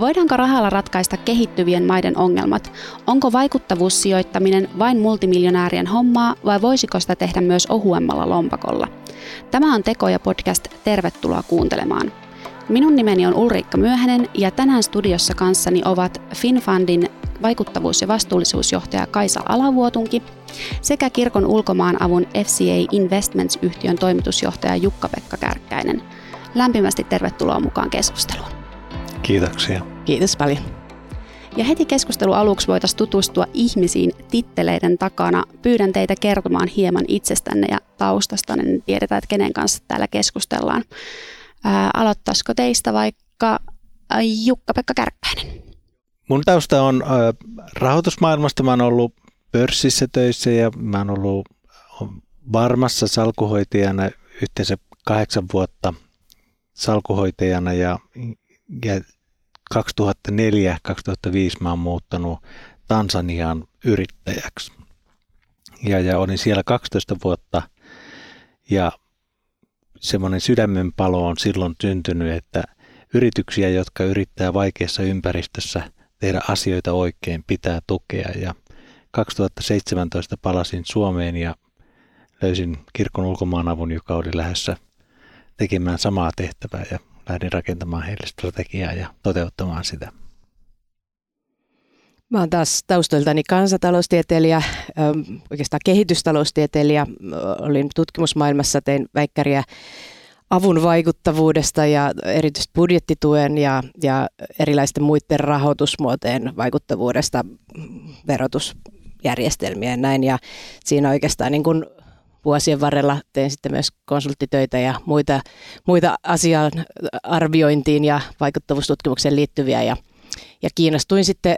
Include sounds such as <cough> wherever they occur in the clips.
Voidaanko rahalla ratkaista kehittyvien maiden ongelmat? Onko vaikuttavuussijoittaminen vain multimiljonäärien hommaa vai voisiko sitä tehdä myös ohuemmalla lompakolla? Tämä on Tekoja podcast. Tervetuloa kuuntelemaan. Minun nimeni on Ulriikka Myöhänen ja tänään studiossa kanssani ovat FinFundin vaikuttavuus- ja vastuullisuusjohtaja Kaisa Alavuotunki sekä kirkon ulkomaanavun FCA Investments-yhtiön toimitusjohtaja Jukka-Pekka Kärkkäinen. Lämpimästi tervetuloa mukaan keskusteluun. Kiitoksia. Kiitos paljon. Ja heti keskustelu aluksi voitaisiin tutustua ihmisiin titteleiden takana. Pyydän teitä kertomaan hieman itsestänne ja taustastanne, niin tiedetään, että kenen kanssa täällä keskustellaan. Ää, aloittaisiko teistä vaikka Jukka-Pekka Kärkkäinen? Mun tausta on rahoitusmaailmasta. Mä oon ollut pörssissä töissä ja mä oon ollut varmassa salkuhoitajana yhteensä kahdeksan vuotta salkuhoitajana ja, ja 2004-2005 mä oon muuttanut Tansaniaan yrittäjäksi. Ja, ja olin siellä 12 vuotta ja semmoinen sydämenpalo on silloin syntynyt, että yrityksiä, jotka yrittää vaikeassa ympäristössä tehdä asioita oikein, pitää tukea. Ja 2017 palasin Suomeen ja löysin kirkon ulkomaanavun, joka oli lähdössä tekemään samaa tehtävää ja lähdin rakentamaan heille strategiaa ja toteuttamaan sitä. Mä oon taas taustoiltani kansantaloustieteilijä, oikeastaan kehitystaloustieteilijä. Olin tutkimusmaailmassa, tein väikkäriä avun vaikuttavuudesta ja erityisesti budjettituen ja, ja erilaisten muiden rahoitusmuotojen vaikuttavuudesta, verotusjärjestelmiä ja näin. Ja siinä oikeastaan niin kuin vuosien varrella tein sitten myös konsulttitöitä ja muita, muita asian arviointiin ja vaikuttavuustutkimukseen liittyviä. Ja, ja kiinnostuin sitten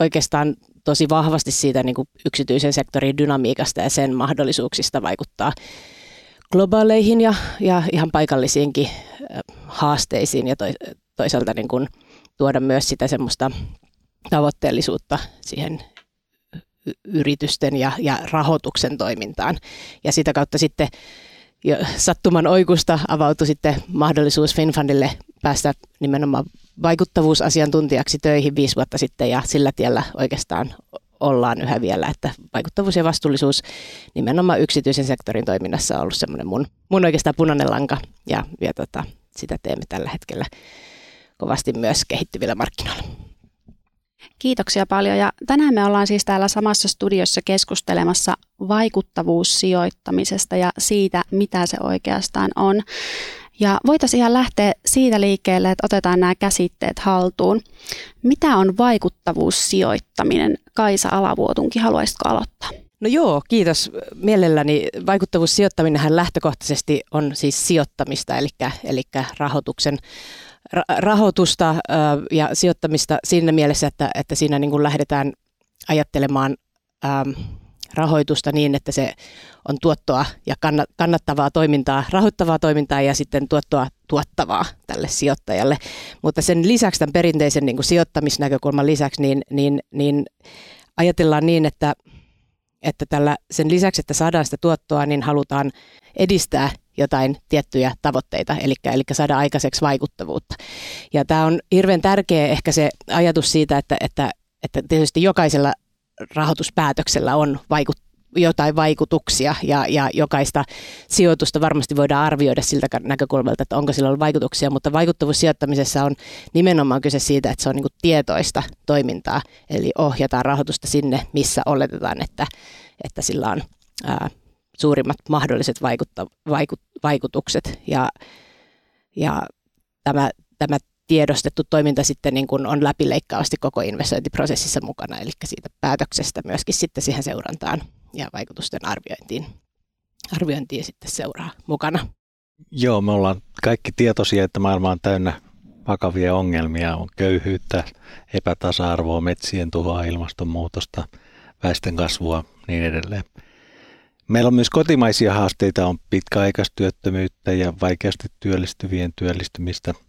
oikeastaan tosi vahvasti siitä niin kuin yksityisen sektorin dynamiikasta ja sen mahdollisuuksista vaikuttaa globaaleihin ja, ja ihan paikallisiinkin haasteisiin ja toisaalta niin kuin tuoda myös sitä semmoista tavoitteellisuutta siihen yritysten ja, ja rahoituksen toimintaan. Ja sitä kautta sitten jo sattuman oikusta avautui sitten mahdollisuus FinFundille päästä nimenomaan vaikuttavuusasiantuntijaksi töihin viisi vuotta sitten ja sillä tiellä oikeastaan ollaan yhä vielä, että vaikuttavuus ja vastuullisuus nimenomaan yksityisen sektorin toiminnassa on ollut semmoinen mun, mun oikeastaan punainen lanka ja, ja tota, sitä teemme tällä hetkellä kovasti myös kehittyvillä markkinoilla. Kiitoksia paljon ja tänään me ollaan siis täällä samassa studiossa keskustelemassa vaikuttavuussijoittamisesta ja siitä, mitä se oikeastaan on. Ja voitaisiin ihan lähteä siitä liikkeelle, että otetaan nämä käsitteet haltuun. Mitä on vaikuttavuussijoittaminen? Kaisa Alavuotunkin, haluaisitko aloittaa? No joo, kiitos. Mielelläni vaikuttavuussijoittaminen lähtökohtaisesti on siis sijoittamista, eli, eli rahoituksen rahoitusta ja sijoittamista siinä mielessä, että, että siinä niin kuin lähdetään ajattelemaan rahoitusta niin, että se on tuottoa ja kannattavaa toimintaa, rahoittavaa toimintaa ja sitten tuottoa tuottavaa tälle sijoittajalle. Mutta sen lisäksi, tämän perinteisen niin kuin sijoittamisnäkökulman lisäksi, niin, niin, niin ajatellaan niin, että, että tällä, sen lisäksi, että saadaan sitä tuottoa, niin halutaan edistää jotain tiettyjä tavoitteita, eli, eli saada aikaiseksi vaikuttavuutta. Ja tämä on hirveän tärkeä ehkä se ajatus siitä, että, että, että tietysti jokaisella rahoituspäätöksellä on vaikut, jotain vaikutuksia ja, ja jokaista sijoitusta varmasti voidaan arvioida siltä näkökulmalta, että onko sillä ollut vaikutuksia, mutta vaikuttavuussijoittamisessa on nimenomaan kyse siitä, että se on niin tiedoista toimintaa, eli ohjataan rahoitusta sinne, missä oletetaan, että, että sillä on ää, suurimmat mahdolliset vaikutta, vaikut, vaikutukset ja, ja tämä, tämä tiedostettu toiminta sitten niin kuin on läpileikkaavasti koko investointiprosessissa mukana, eli siitä päätöksestä myöskin sitten siihen seurantaan ja vaikutusten arviointiin, arviointiin sitten seuraa mukana. Joo, me ollaan kaikki tietoisia, että maailma on täynnä vakavia ongelmia, on köyhyyttä, epätasa-arvoa, metsien tuhoa, ilmastonmuutosta, väestönkasvua niin edelleen. Meillä on myös kotimaisia haasteita, on pitkäaikaistyöttömyyttä ja vaikeasti työllistyvien työllistymistä –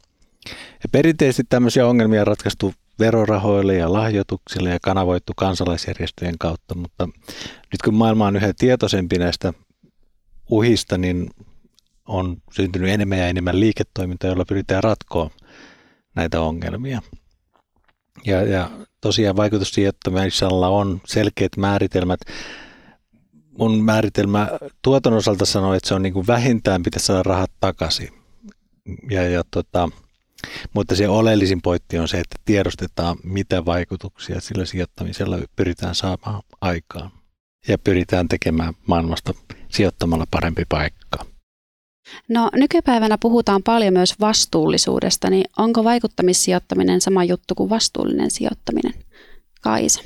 ja perinteisesti tämmöisiä ongelmia on ratkaistu verorahoilla ja lahjoituksilla ja kanavoitu kansalaisjärjestöjen kautta, mutta nyt kun maailma on yhä tietoisempi näistä uhista, niin on syntynyt enemmän ja enemmän liiketoimintaa, jolla pyritään ratkoa näitä ongelmia. Ja, ja tosiaan vaikutussijoittamisella on selkeät määritelmät. Mun määritelmä tuoton osalta sanoo, että se on niin kuin vähintään pitäisi saada rahat takaisin. Ja, ja tota, mutta se oleellisin pointti on se, että tiedostetaan, mitä vaikutuksia sillä sijoittamisella pyritään saamaan aikaan. Ja pyritään tekemään maailmasta sijoittamalla parempi paikka. No nykypäivänä puhutaan paljon myös vastuullisuudesta, niin onko vaikuttamissijoittaminen sama juttu kuin vastuullinen sijoittaminen? Kaisa.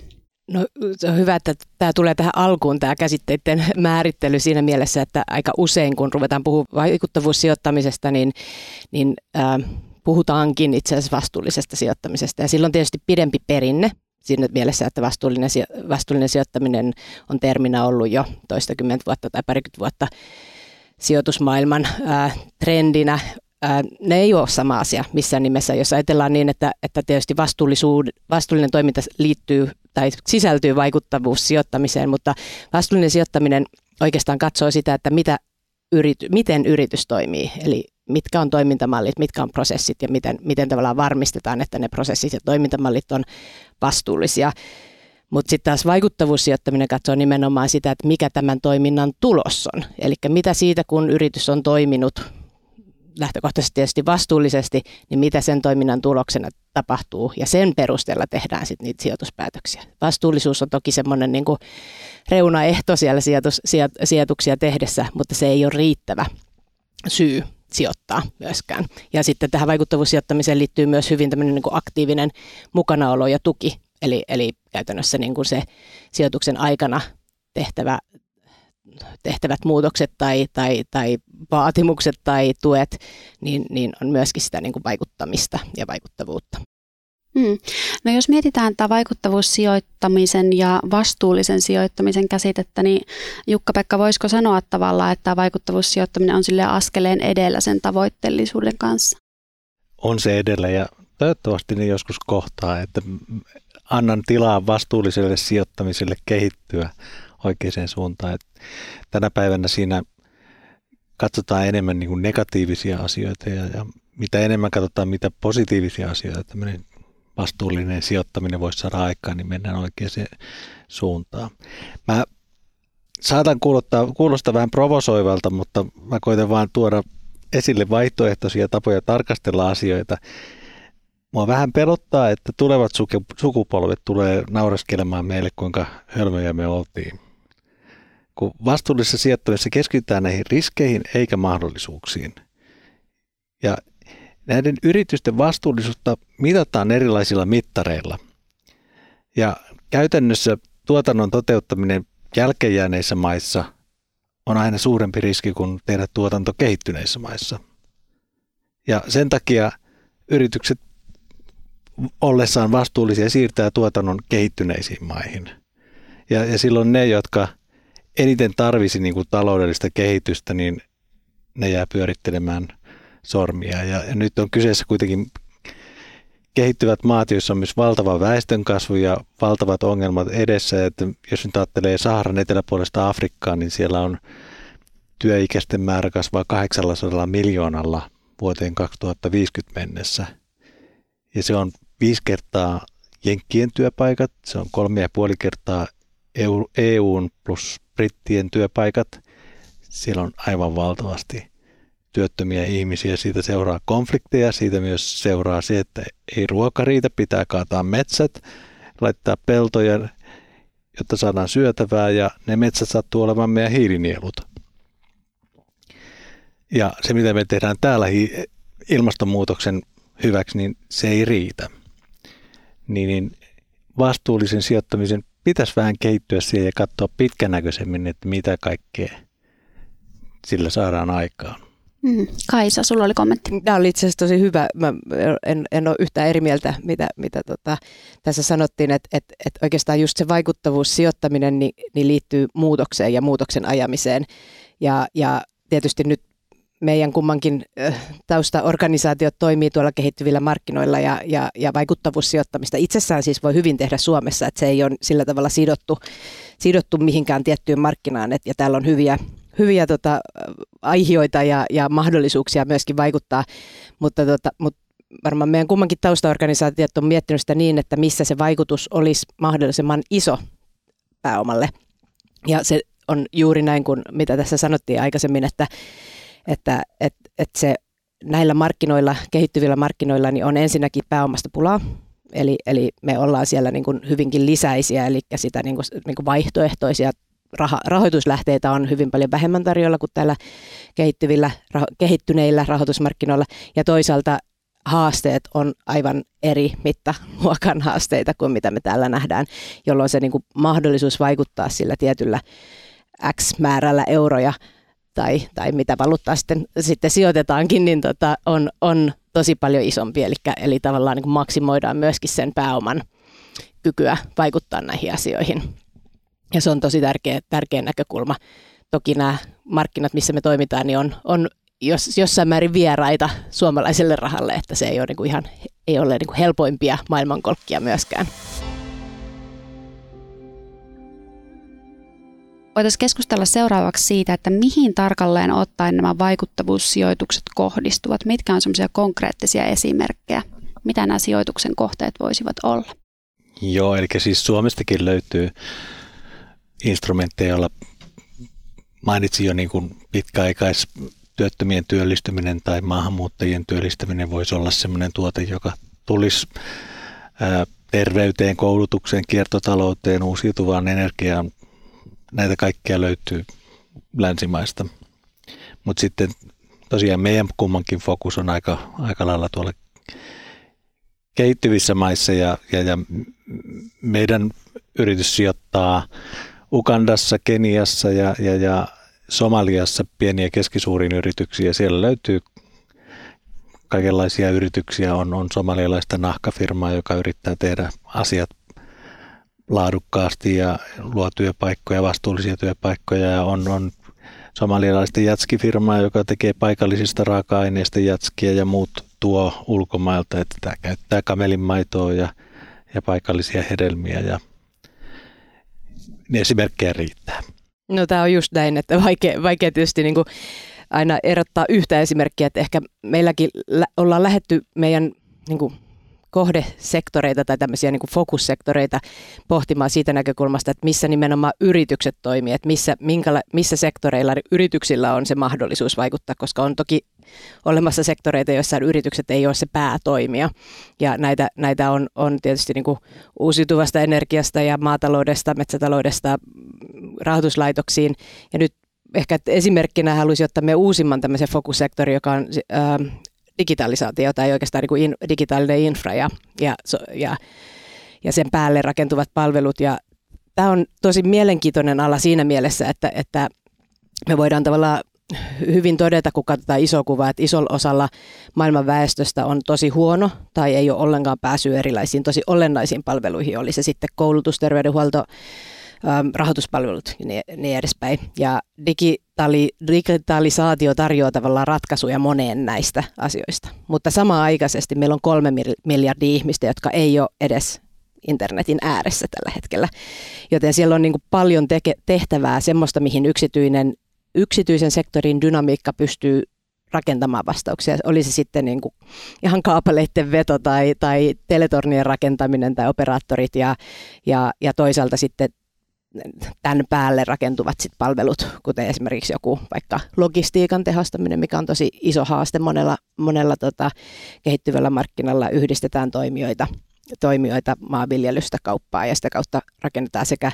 No se on hyvä, että tämä tulee tähän alkuun, tämä käsitteiden määrittely siinä mielessä, että aika usein kun ruvetaan puhumaan vaikuttavuussijoittamisesta, niin, niin äh, puhutaankin itse asiassa vastuullisesta sijoittamisesta. Ja silloin tietysti pidempi perinne siinä mielessä, että vastuullinen, vastuullinen sijoittaminen on terminä ollut jo toistakymmentä vuotta tai parikymmentä vuotta sijoitusmaailman ää, trendinä. Ne ei ole sama asia missään nimessä. Jos ajatellaan niin, että, että tietysti vastuullinen toiminta liittyy tai sisältyy vaikuttavuussijoittamiseen, mutta vastuullinen sijoittaminen oikeastaan katsoo sitä, että mitä yrity, miten yritys toimii. Eli mitkä on toimintamallit, mitkä on prosessit ja miten, miten tavallaan varmistetaan, että ne prosessit ja toimintamallit on vastuullisia. Mutta sitten taas vaikuttavuussijoittaminen katsoo nimenomaan sitä, että mikä tämän toiminnan tulos on. Eli mitä siitä, kun yritys on toiminut lähtökohtaisesti tietysti vastuullisesti, niin mitä sen toiminnan tuloksena tapahtuu. Ja sen perusteella tehdään sitten niitä sijoituspäätöksiä. Vastuullisuus on toki semmoinen niin reunaehto siellä sijoitus, sijoituksia tehdessä, mutta se ei ole riittävä syy sijoittaa myöskään. Ja sitten tähän vaikuttavuussijoittamiseen liittyy myös hyvin tämmöinen niin aktiivinen mukanaolo ja tuki. Eli, eli käytännössä niin kuin se sijoituksen aikana tehtävä, tehtävät muutokset tai, tai, tai vaatimukset tai tuet, niin, niin on myöskin sitä niin kuin vaikuttamista ja vaikuttavuutta. Hmm. No jos mietitään tätä vaikuttavuussijoittamisen ja vastuullisen sijoittamisen käsitettä, niin Jukka-Pekka, voisiko sanoa tavallaan, että tämä vaikuttavuussijoittaminen on sille askeleen edellä sen tavoitteellisuuden kanssa? On se edellä ja toivottavasti ne joskus kohtaa, että annan tilaa vastuulliselle sijoittamiselle kehittyä oikeaan suuntaan. Että tänä päivänä siinä katsotaan enemmän niin kuin negatiivisia asioita ja, ja mitä enemmän katsotaan mitä positiivisia asioita tämmöinen vastuullinen sijoittaminen voisi saada aikaan, niin mennään oikeaan suuntaan. Mä saatan kuulostaa, kuulostaa vähän provosoivalta, mutta mä koitan vaan tuoda esille vaihtoehtoisia tapoja tarkastella asioita. Mua vähän pelottaa, että tulevat sukupolvet tulee nauraskelemaan meille, kuinka hölmöjä me oltiin. Kun vastuullisessa sijoittamisessa keskitytään näihin riskeihin eikä mahdollisuuksiin. Ja näiden yritysten vastuullisuutta mitataan erilaisilla mittareilla. Ja käytännössä tuotannon toteuttaminen jälkeenjääneissä maissa on aina suurempi riski kuin tehdä tuotanto kehittyneissä maissa. Ja sen takia yritykset ollessaan vastuullisia siirtää tuotannon kehittyneisiin maihin. Ja, ja silloin ne, jotka eniten tarvisi niin kuin taloudellista kehitystä, niin ne jää pyörittelemään – sormia. Ja, nyt on kyseessä kuitenkin kehittyvät maat, joissa on myös valtava väestönkasvu ja valtavat ongelmat edessä. Että jos nyt ajattelee Saharan eteläpuolesta Afrikkaa, niin siellä on työikäisten määrä kasvaa 800 miljoonalla vuoteen 2050 mennessä. Ja se on viisi kertaa Jenkkien työpaikat, se on kolme ja puoli kertaa EUn plus brittien työpaikat. Siellä on aivan valtavasti työttömiä ihmisiä, siitä seuraa konflikteja, siitä myös seuraa se, että ei ruoka riitä, pitää kaataa metsät, laittaa peltoja, jotta saadaan syötävää ja ne metsät sattuu olemaan meidän hiilinielut. Ja se, mitä me tehdään täällä ilmastonmuutoksen hyväksi, niin se ei riitä. Niin, niin vastuullisen sijoittamisen pitäisi vähän kehittyä siihen ja katsoa pitkänäköisemmin, että mitä kaikkea sillä saadaan aikaan. Mm. Kaisa, sulla oli kommentti. Tämä oli itse asiassa tosi hyvä. Mä en, en ole yhtään eri mieltä, mitä, mitä tota, tässä sanottiin, että et, et oikeastaan just se vaikuttavuus sijoittaminen niin, niin liittyy muutokseen ja muutoksen ajamiseen. Ja, ja tietysti nyt meidän kummankin taustaorganisaatiot toimii tuolla kehittyvillä markkinoilla ja, ja, ja vaikuttavuussijoittamista itsessään siis voi hyvin tehdä Suomessa, että se ei ole sillä tavalla sidottu, sidottu mihinkään tiettyyn markkinaan, et, ja täällä on hyviä hyviä tota, aihioita ja, ja mahdollisuuksia myöskin vaikuttaa, mutta, tota, mutta varmaan meidän kummankin taustaorganisaatiot on miettinyt sitä niin, että missä se vaikutus olisi mahdollisimman iso pääomalle. Ja se on juuri näin kuin mitä tässä sanottiin aikaisemmin, että, että, että, että se näillä markkinoilla, kehittyvillä markkinoilla, niin on ensinnäkin pääomasta pulaa. Eli, eli me ollaan siellä niin kuin hyvinkin lisäisiä, eli sitä niin kuin, niin kuin vaihtoehtoisia raha, rahoituslähteitä on hyvin paljon vähemmän tarjolla kuin täällä kehittyvillä, raho, kehittyneillä rahoitusmarkkinoilla. Ja toisaalta haasteet on aivan eri mittaluokan <laughs> haasteita kuin mitä me täällä nähdään, jolloin se niin kuin mahdollisuus vaikuttaa sillä tietyllä X määrällä euroja tai, tai mitä valuuttaa sitten, sitten sijoitetaankin, niin tota, on, on tosi paljon isompi. Eli, eli tavallaan niin maksimoidaan myöskin sen pääoman kykyä vaikuttaa näihin asioihin. Ja se on tosi tärkeä, tärkeä näkökulma. Toki nämä markkinat, missä me toimitaan, niin on, on jos, jossain määrin vieraita suomalaiselle rahalle, että se ei ole niin kuin ihan ei ole niin kuin helpoimpia maailmankolkkia myöskään. Voitaisiin keskustella seuraavaksi siitä, että mihin tarkalleen ottaen nämä vaikuttavuussijoitukset kohdistuvat. Mitkä on semmoisia konkreettisia esimerkkejä, mitä nämä sijoituksen kohteet voisivat olla? Joo, eli siis Suomestakin löytyy instrumentteja, joilla mainitsin jo niin kuin pitkäaikais työttömien työllistyminen tai maahanmuuttajien työllistäminen voisi olla sellainen tuote, joka tulisi terveyteen, koulutukseen, kiertotalouteen, uusiutuvaan energiaan. Näitä kaikkia löytyy länsimaista. Mutta sitten tosiaan meidän kummankin fokus on aika, aika lailla tuolla kehittyvissä maissa ja, ja, ja meidän yritys sijoittaa Ukandassa, Keniassa ja, ja, ja Somaliassa pieniä ja keskisuuriin yrityksiä. Siellä löytyy kaikenlaisia yrityksiä. On, on somalialaista nahkafirmaa, joka yrittää tehdä asiat laadukkaasti ja luo työpaikkoja, vastuullisia työpaikkoja. Ja on, on somalialaista jatskifirmaa, joka tekee paikallisista raaka-aineista jatskia ja muut tuo ulkomailta. Että tämä käyttää kamelinmaitoa ja, ja paikallisia hedelmiä ja niin esimerkkejä riittää. No tämä on just näin, että vaikea, vaikea tietysti niin kuin aina erottaa yhtä esimerkkiä, että ehkä meilläkin ollaan lähetty meidän niin kuin kohdesektoreita tai tämmöisiä niin fokussektoreita pohtimaan siitä näkökulmasta, että missä nimenomaan yritykset toimii, että missä, minkäla, missä sektoreilla yrityksillä on se mahdollisuus vaikuttaa, koska on toki olemassa sektoreita, joissa yritykset ei ole se päätoimija. Ja näitä, näitä on, on tietysti niin kuin uusiutuvasta energiasta ja maataloudesta, metsätaloudesta rahoituslaitoksiin. Ja nyt ehkä esimerkkinä haluaisin ottaa me uusimman tämmöisen fokussektori, joka on digitalisaatio tai oikeastaan niin kuin in, digitaalinen infra ja, ja, ja, ja sen päälle rakentuvat palvelut. Ja tämä on tosi mielenkiintoinen ala siinä mielessä, että, että me voidaan tavallaan hyvin todeta, kun katsotaan iso kuva, että isolla osalla maailman väestöstä on tosi huono tai ei ole ollenkaan päässyt erilaisiin tosi olennaisiin palveluihin, oli se sitten koulutus, terveydenhuolto, rahoituspalvelut ja niin, niin edespäin. Ja digitali, digitalisaatio tarjoaa tavallaan ratkaisuja moneen näistä asioista. Mutta samaan aikaisesti meillä on kolme miljardia ihmistä, jotka ei ole edes internetin ääressä tällä hetkellä. Joten siellä on niin kuin paljon teke- tehtävää, semmoista, mihin yksityinen, yksityisen sektorin dynamiikka pystyy rakentamaan vastauksia. Oli se sitten niin kuin ihan kaapaleiden veto tai, tai teletornien rakentaminen tai operaattorit ja, ja, ja toisaalta sitten tämän päälle rakentuvat sit palvelut, kuten esimerkiksi joku vaikka logistiikan tehostaminen, mikä on tosi iso haaste monella, monella tota, kehittyvällä markkinalla, yhdistetään toimijoita, toimijoita maanviljelystä kauppaa ja sitä kautta rakennetaan sekä,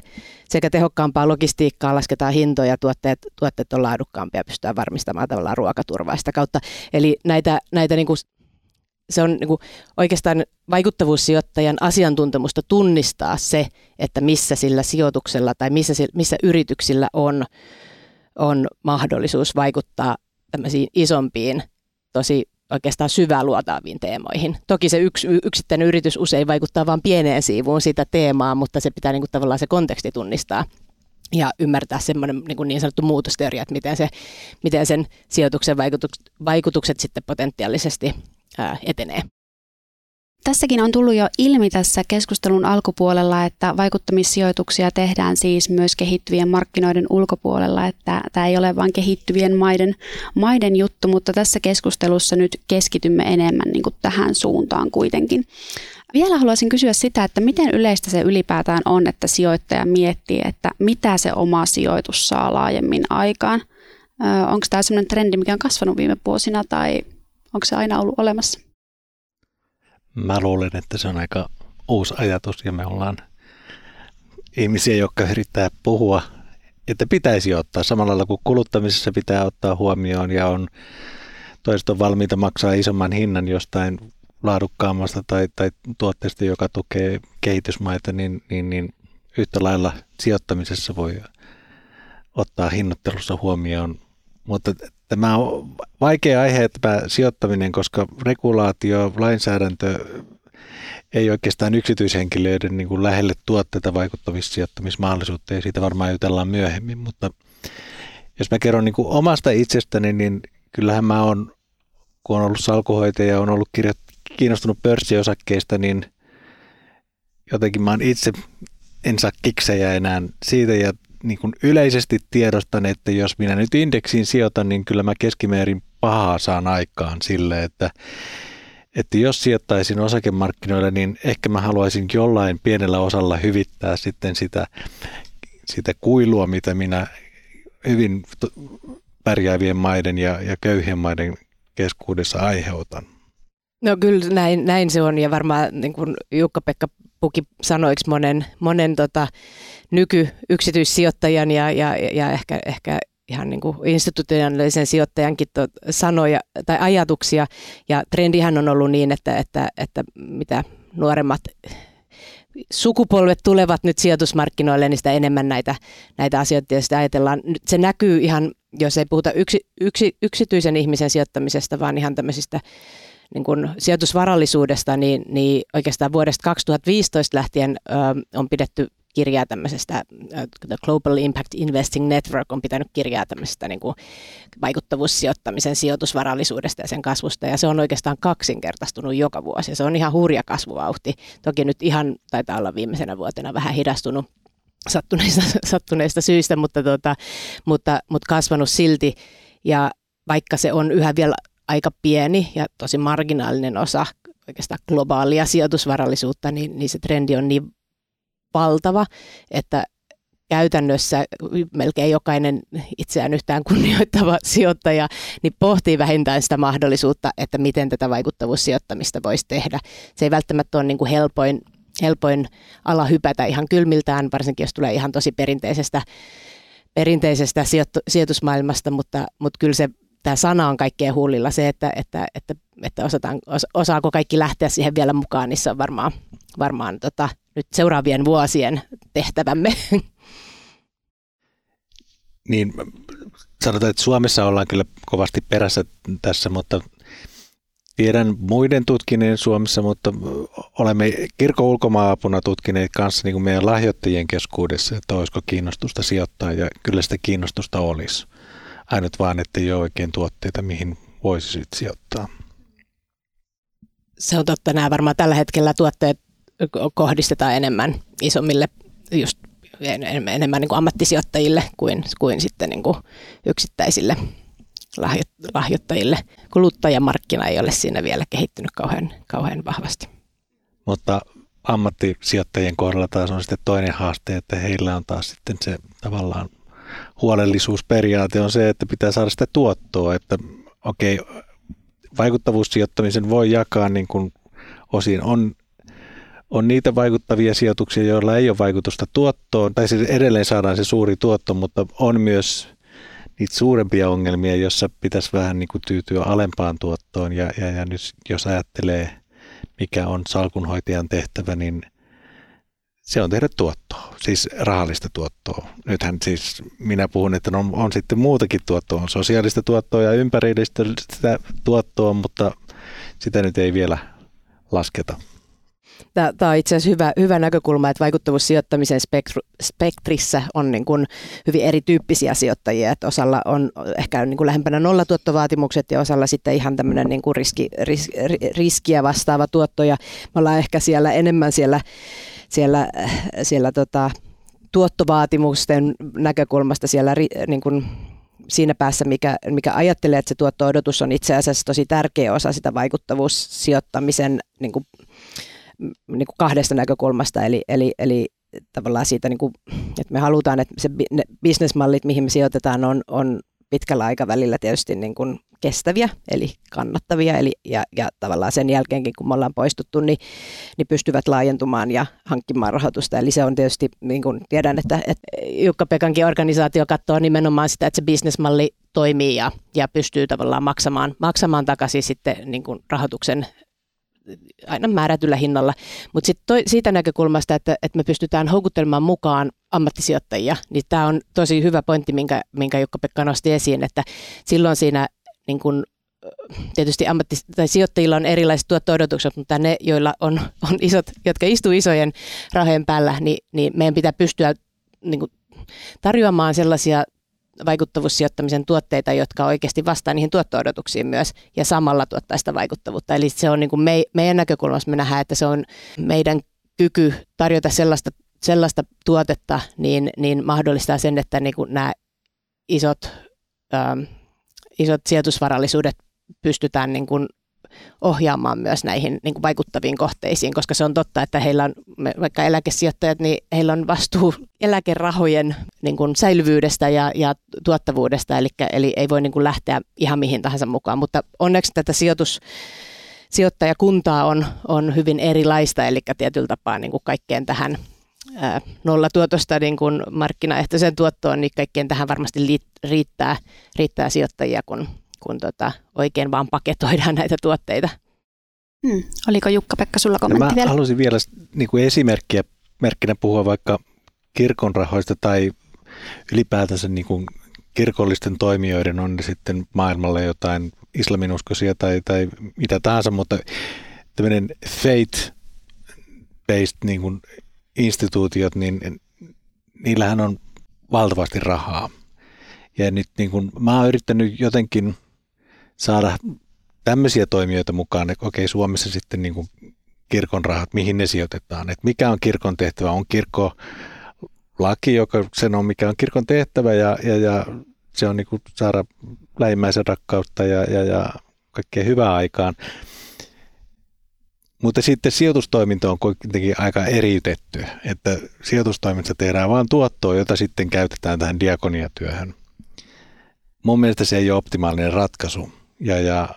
sekä tehokkaampaa logistiikkaa, lasketaan hintoja, tuotteet, tuotteet on laadukkaampia pystytään varmistamaan tavallaan ruokaturvaa sitä kautta. Eli näitä, näitä niin kuin se on niin kuin oikeastaan vaikuttavuussijoittajan asiantuntemusta tunnistaa se, että missä sillä sijoituksella tai missä, missä yrityksillä on, on mahdollisuus vaikuttaa tämmöisiin isompiin, tosi oikeastaan syvää luotaaviin teemoihin. Toki se yksi, yksittäinen yritys usein vaikuttaa vain pieneen siivuun sitä teemaa, mutta se pitää niin kuin tavallaan se konteksti tunnistaa ja ymmärtää semmoinen niin, niin sanottu muutosteoria, että miten, se, miten sen sijoituksen vaikutukset, vaikutukset sitten potentiaalisesti ää, etenee. Tässäkin on tullut jo ilmi tässä keskustelun alkupuolella, että vaikuttamissijoituksia tehdään siis myös kehittyvien markkinoiden ulkopuolella, että tämä ei ole vain kehittyvien maiden, maiden juttu, mutta tässä keskustelussa nyt keskitymme enemmän niin kuin tähän suuntaan kuitenkin. Vielä haluaisin kysyä sitä, että miten yleistä se ylipäätään on, että sijoittaja miettii, että mitä se oma sijoitus saa laajemmin aikaan. Onko tämä sellainen trendi, mikä on kasvanut viime vuosina tai onko se aina ollut olemassa? Mä luulen, että se on aika uusi ajatus ja me ollaan ihmisiä, jotka yrittää puhua, että pitäisi ottaa samalla lailla kuin kuluttamisessa pitää ottaa huomioon ja on toiset on valmiita maksaa isomman hinnan jostain laadukkaammasta tai, tai tuotteesta, joka tukee kehitysmaita, niin, niin, niin yhtä lailla sijoittamisessa voi ottaa hinnoittelussa huomioon. Mutta tämä on vaikea aihe, tämä sijoittaminen, koska regulaatio, lainsäädäntö ei oikeastaan yksityishenkilöiden niin kuin lähelle tuotteita vaikuttavissa sijoittamismahdollisuutta, ja siitä varmaan jutellaan myöhemmin, mutta jos mä kerron niin kuin omasta itsestäni, niin kyllähän mä oon, kun on ollut salkuhoitaja ja on ollut kirjoittanut kiinnostunut pörssiosakkeista, niin jotenkin mä itse en saa kiksejä enää siitä ja niin kuin yleisesti tiedostan, että jos minä nyt indeksiin sijoitan, niin kyllä mä keskimäärin pahaa saan aikaan sille, että, että jos sijoittaisin osakemarkkinoille, niin ehkä mä haluaisin jollain pienellä osalla hyvittää sitten sitä, sitä kuilua, mitä minä hyvin pärjäävien maiden ja, ja köyhien maiden keskuudessa aiheutan. No kyllä näin, näin se on ja varmaan niin kuin Jukka-Pekka Puki sanoiksi monen, monen tota, nyky-yksityissijoittajan ja, ja, ja ehkä, ehkä ihan niin kuin institutionaalisen sijoittajankin to, sanoja tai ajatuksia. Ja trendihän on ollut niin, että, että, että mitä nuoremmat sukupolvet tulevat nyt sijoitusmarkkinoille, niin sitä enemmän näitä, näitä asioita sitä ajatellaan. Nyt se näkyy ihan, jos ei puhuta yksi, yksi, yksityisen ihmisen sijoittamisesta, vaan ihan tämmöisistä niin kuin sijoitusvarallisuudesta, niin, niin oikeastaan vuodesta 2015 lähtien ö, on pidetty kirjaa tämmöisestä, The Global Impact Investing Network on pitänyt kirjaa tämmöisestä niin kuin vaikuttavuussijoittamisen sijoitusvarallisuudesta ja sen kasvusta, ja se on oikeastaan kaksinkertaistunut joka vuosi, ja se on ihan hurja kasvuvauhti. Toki nyt ihan taitaa olla viimeisenä vuotena vähän hidastunut sattuneista, <laughs> sattuneista syistä, mutta, tuota, mutta, mutta kasvanut silti, ja vaikka se on yhä vielä aika pieni ja tosi marginaalinen osa oikeastaan globaalia sijoitusvarallisuutta, niin, niin se trendi on niin valtava, että käytännössä melkein jokainen itseään yhtään kunnioittava sijoittaja niin pohtii vähintään sitä mahdollisuutta, että miten tätä vaikuttavuussijoittamista voisi tehdä. Se ei välttämättä ole niin kuin helpoin, helpoin ala hypätä ihan kylmiltään, varsinkin jos tulee ihan tosi perinteisestä, perinteisestä sijoitusmaailmasta, mutta, mutta kyllä se tämä sana on kaikkien huulilla. Se, että, että, että, että osataan, osaako kaikki lähteä siihen vielä mukaan, niin se on varmaan, varmaan tota, nyt seuraavien vuosien tehtävämme. <laughs> Niin, sanotaan, että Suomessa ollaan kyllä kovasti perässä tässä, mutta tiedän muiden tutkineen Suomessa, mutta olemme kirkon ulkomaanapuna tutkineet kanssa niin kuin meidän lahjoittajien keskuudessa, että olisiko kiinnostusta sijoittaa ja kyllä sitä kiinnostusta olisi. Ainut vaan, että ei ole oikein tuotteita, mihin voisi sitten sijoittaa. Se on totta. Nämä varmaan tällä hetkellä tuotteet kohdistetaan enemmän isommille just enemmän niin kuin ammattisijoittajille kuin, kuin sitten niin kuin yksittäisille lahjoittajille. Kuluttajamarkkina ei ole siinä vielä kehittynyt kauhean, kauhean vahvasti. Mutta ammattisijoittajien kohdalla taas on sitten toinen haaste, että heillä on taas sitten se tavallaan huolellisuusperiaate on se, että pitää saada sitä tuottoa, että okei, vaikuttavuussijoittamisen voi jakaa niin kuin osin. On, on niitä vaikuttavia sijoituksia, joilla ei ole vaikutusta tuottoon, tai siis edelleen saadaan se suuri tuotto, mutta on myös niitä suurempia ongelmia, joissa pitäisi vähän niin kuin tyytyä alempaan tuottoon. Ja, ja, ja nyt jos ajattelee, mikä on salkunhoitajan tehtävä, niin – se on tehdä tuottoa, siis rahallista tuottoa. Nythän siis minä puhun, että on, on sitten muutakin tuottoa, on sosiaalista tuottoa ja ympärillistä tuottoa, mutta sitä nyt ei vielä lasketa. Tämä on itse asiassa hyvä, hyvä näkökulma, että vaikuttavuussijoittamisen spektru, spektrissä on niin kuin hyvin erityyppisiä sijoittajia. Että osalla on ehkä niin kuin lähempänä nollatuottovaatimukset ja osalla sitten ihan tämmöinen niin kuin riski, ris, riskiä vastaava tuotto. Ja me ollaan ehkä siellä enemmän siellä, siellä, siellä tota, tuottovaatimusten näkökulmasta siellä niin kuin siinä päässä, mikä, mikä ajattelee, että se tuotto-odotus on itse asiassa tosi tärkeä osa sitä vaikuttavuussijoittamisen niin kuin, niin kuin kahdesta näkökulmasta. Eli, eli, eli tavallaan siitä, niin kuin, että me halutaan, että se ne bisnesmallit, mihin me sijoitetaan, on, on pitkällä aikavälillä tietysti niin kuin kestäviä, eli kannattavia, eli, ja, ja tavallaan sen jälkeenkin, kun me ollaan poistuttu, niin, niin pystyvät laajentumaan ja hankkimaan rahoitusta. Eli se on tietysti, niin kuin tiedän, että, että Jukka-Pekankin organisaatio katsoo nimenomaan sitä, että se bisnesmalli toimii ja, ja pystyy tavallaan maksamaan, maksamaan takaisin sitten niin kuin rahoituksen aina määrätyllä hinnalla. Mutta sitten siitä näkökulmasta, että, että me pystytään houkuttelemaan mukaan ammattisijoittajia, niin tämä on tosi hyvä pointti, minkä, minkä Jukka-Pekka nosti esiin, että silloin siinä niin kun, tietysti ammatti- tai sijoittajilla on erilaiset tuotto-odotukset, mutta ne, joilla on, <laughs> on isot, jotka istuu isojen rahojen päällä, niin, niin meidän pitää pystyä niin kuin, tarjoamaan sellaisia vaikuttavuussijoittamisen tuotteita, jotka oikeasti vastaa niihin tuotto-odotuksiin myös ja samalla tuottaa sitä vaikuttavuutta. Eli se on niin kuin me, meidän näkökulmasta me nähdään, että se on meidän kyky tarjota sellaista, sellaista tuotetta, niin, niin mahdollistaa sen, että niin kuin nämä isot, ähm, isot sijoitusvarallisuudet pystytään niin kuin ohjaamaan myös näihin niin kuin vaikuttaviin kohteisiin, koska se on totta, että heillä on, vaikka eläkesijoittajat, niin heillä on vastuu eläkerahojen niin kuin säilyvyydestä ja, ja tuottavuudesta, eli, eli ei voi niin kuin lähteä ihan mihin tahansa mukaan, mutta onneksi tätä sijoitus, sijoittajakuntaa on, on hyvin erilaista, eli tietyllä tapaa niin kuin kaikkeen tähän nollatuotosta niin kuin markkinaehtoiseen tuottoon, niin kaikkeen tähän varmasti riittää, riittää sijoittajia, kun kun tota, oikein vaan paketoidaan näitä tuotteita. Hmm. Oliko Jukka-Pekka sulla kommentti no mä vielä? halusin vielä niin kuin esimerkkiä merkkinä puhua vaikka kirkon rahoista tai ylipäätänsä niin kuin kirkollisten toimijoiden, on sitten maailmalle jotain islaminuskoisia tai, tai mitä tahansa, mutta tämmöinen faith-based niin kuin instituutiot, niin niillähän on valtavasti rahaa. Ja nyt niin kuin, mä oon yrittänyt jotenkin – saada tämmöisiä toimijoita mukaan, että okei Suomessa sitten niin kuin kirkon rahat, mihin ne sijoitetaan, että mikä on kirkon tehtävä, on kirkko laki, joka sen on mikä on kirkon tehtävä ja, ja, ja se on niin kuin saada lähimmäisen rakkautta ja, ja, ja kaikkea hyvää aikaan. Mutta sitten sijoitustoiminta on kuitenkin aika eriytetty, että sijoitustoiminta tehdään vain tuottoa, jota sitten käytetään tähän diakoniatyöhön. Mun mielestä se ei ole optimaalinen ratkaisu. Ja, ja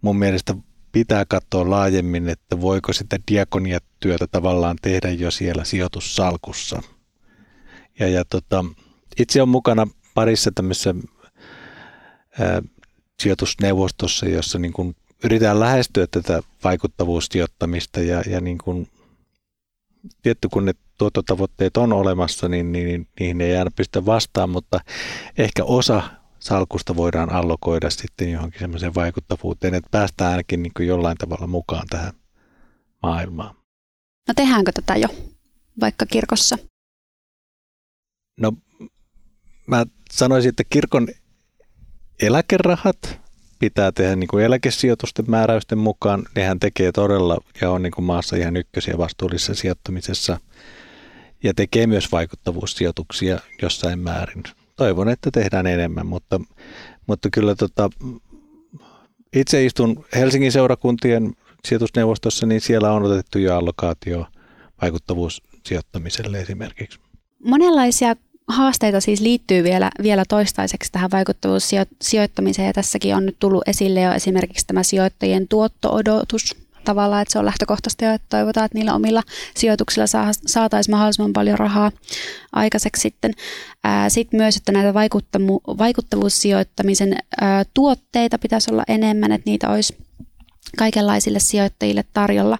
mun mielestä pitää katsoa laajemmin, että voiko sitä diakoniatyötä tavallaan tehdä jo siellä sijoitussalkussa. Ja, ja tota, itse on mukana parissa tämmöisessä ää, sijoitusneuvostossa, jossa niin kuin yritetään lähestyä tätä vaikuttavuussijoittamista ja, ja niin kuin, tietty kun ne tuottotavoitteet on olemassa, niin, niin, niin niihin ei aina pystytä vastaan, mutta ehkä osa salkusta voidaan allokoida sitten johonkin semmoiseen vaikuttavuuteen, että päästään ainakin niin kuin jollain tavalla mukaan tähän maailmaan. No tehdäänkö tätä jo, vaikka kirkossa? No mä sanoisin, että kirkon eläkerahat pitää tehdä niin kuin eläkesijoitusten määräysten mukaan. Nehän tekee todella ja on niin kuin maassa ihan ykkösiä vastuullisessa sijoittamisessa ja tekee myös vaikuttavuussijoituksia jossain määrin toivon, että tehdään enemmän, mutta, mutta kyllä tota, itse istun Helsingin seurakuntien sijoitusneuvostossa, niin siellä on otettu jo allokaatio vaikuttavuussijoittamiselle esimerkiksi. Monenlaisia haasteita siis liittyy vielä, vielä toistaiseksi tähän vaikuttavuussijoittamiseen ja tässäkin on nyt tullut esille jo esimerkiksi tämä sijoittajien tuotto-odotus, tavallaan, että se on lähtökohtaisesti jo, että toivotaan, että niillä omilla sijoituksilla saataisiin mahdollisimman paljon rahaa aikaiseksi sitten. Sitten myös, että näitä vaikuttavuussijoittamisen tuotteita pitäisi olla enemmän, että niitä olisi kaikenlaisille sijoittajille tarjolla.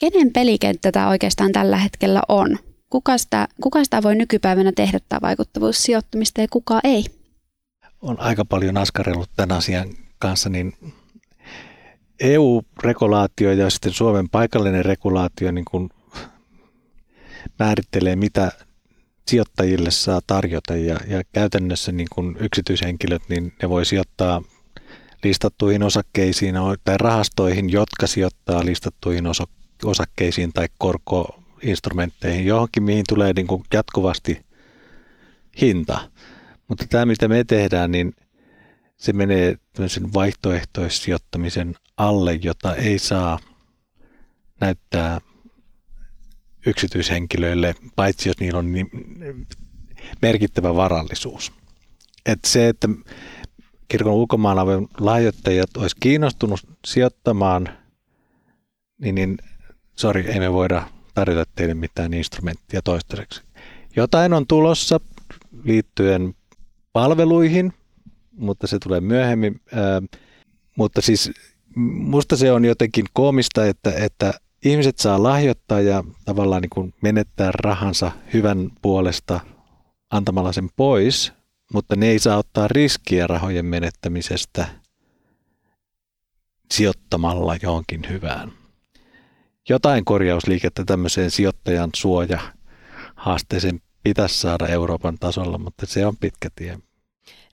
Kenen pelikenttä tämä oikeastaan tällä hetkellä on? Kuka sitä, kuka sitä voi nykypäivänä tehdä tämä vaikuttavuussijoittamista ja kuka ei? On aika paljon askarellut tämän asian kanssa, niin EU-regulaatio ja sitten Suomen paikallinen regulaatio niin kuin määrittelee, mitä sijoittajille saa tarjota ja, ja käytännössä niin kuin yksityishenkilöt, niin ne voi sijoittaa listattuihin osakkeisiin tai rahastoihin, jotka sijoittaa listattuihin osakkeisiin tai korkoinstrumentteihin, johonkin mihin tulee niin kuin jatkuvasti hinta. Mutta tämä, mitä me tehdään, niin se menee tämmöisen vaihtoehtoissijoittamisen alle, jota ei saa näyttää yksityishenkilöille, paitsi jos niillä on niin merkittävä varallisuus. Et se, että kirkon ulkomaanavun lahjoittajat olisi kiinnostunut sijoittamaan, niin, niin sori, ei me voida tarjota teille mitään instrumenttia toistaiseksi. Jotain on tulossa liittyen palveluihin, mutta se tulee myöhemmin. Ää, mutta siis musta se on jotenkin koomista, että, että ihmiset saa lahjoittaa ja tavallaan niin kuin menettää rahansa hyvän puolesta antamalla sen pois, mutta ne ei saa ottaa riskiä rahojen menettämisestä sijoittamalla johonkin hyvään. Jotain korjausliikettä tämmöiseen sijoittajan suoja haasteeseen pitäisi saada Euroopan tasolla, mutta se on pitkä tie.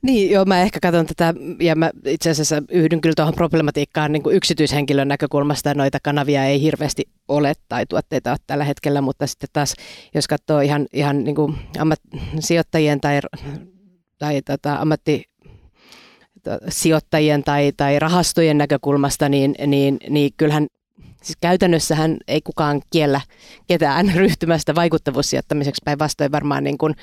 Niin, joo, mä ehkä katson tätä, ja mä itse asiassa yhdyn kyllä tuohon problematiikkaan niin kuin yksityishenkilön näkökulmasta, noita kanavia ei hirveästi ole tai tuotteita ole tällä hetkellä, mutta sitten taas, jos katsoo ihan, ihan niin kuin ammat, sijoittajien tai, tai tota, ammatti sijoittajien tai, tai rahastojen näkökulmasta, niin, niin, niin kyllähän Siis käytännössähän ei kukaan kiellä ketään <laughs> ryhtymästä vaikuttavuussijoittamiseksi päinvastoin varmaan niin kuin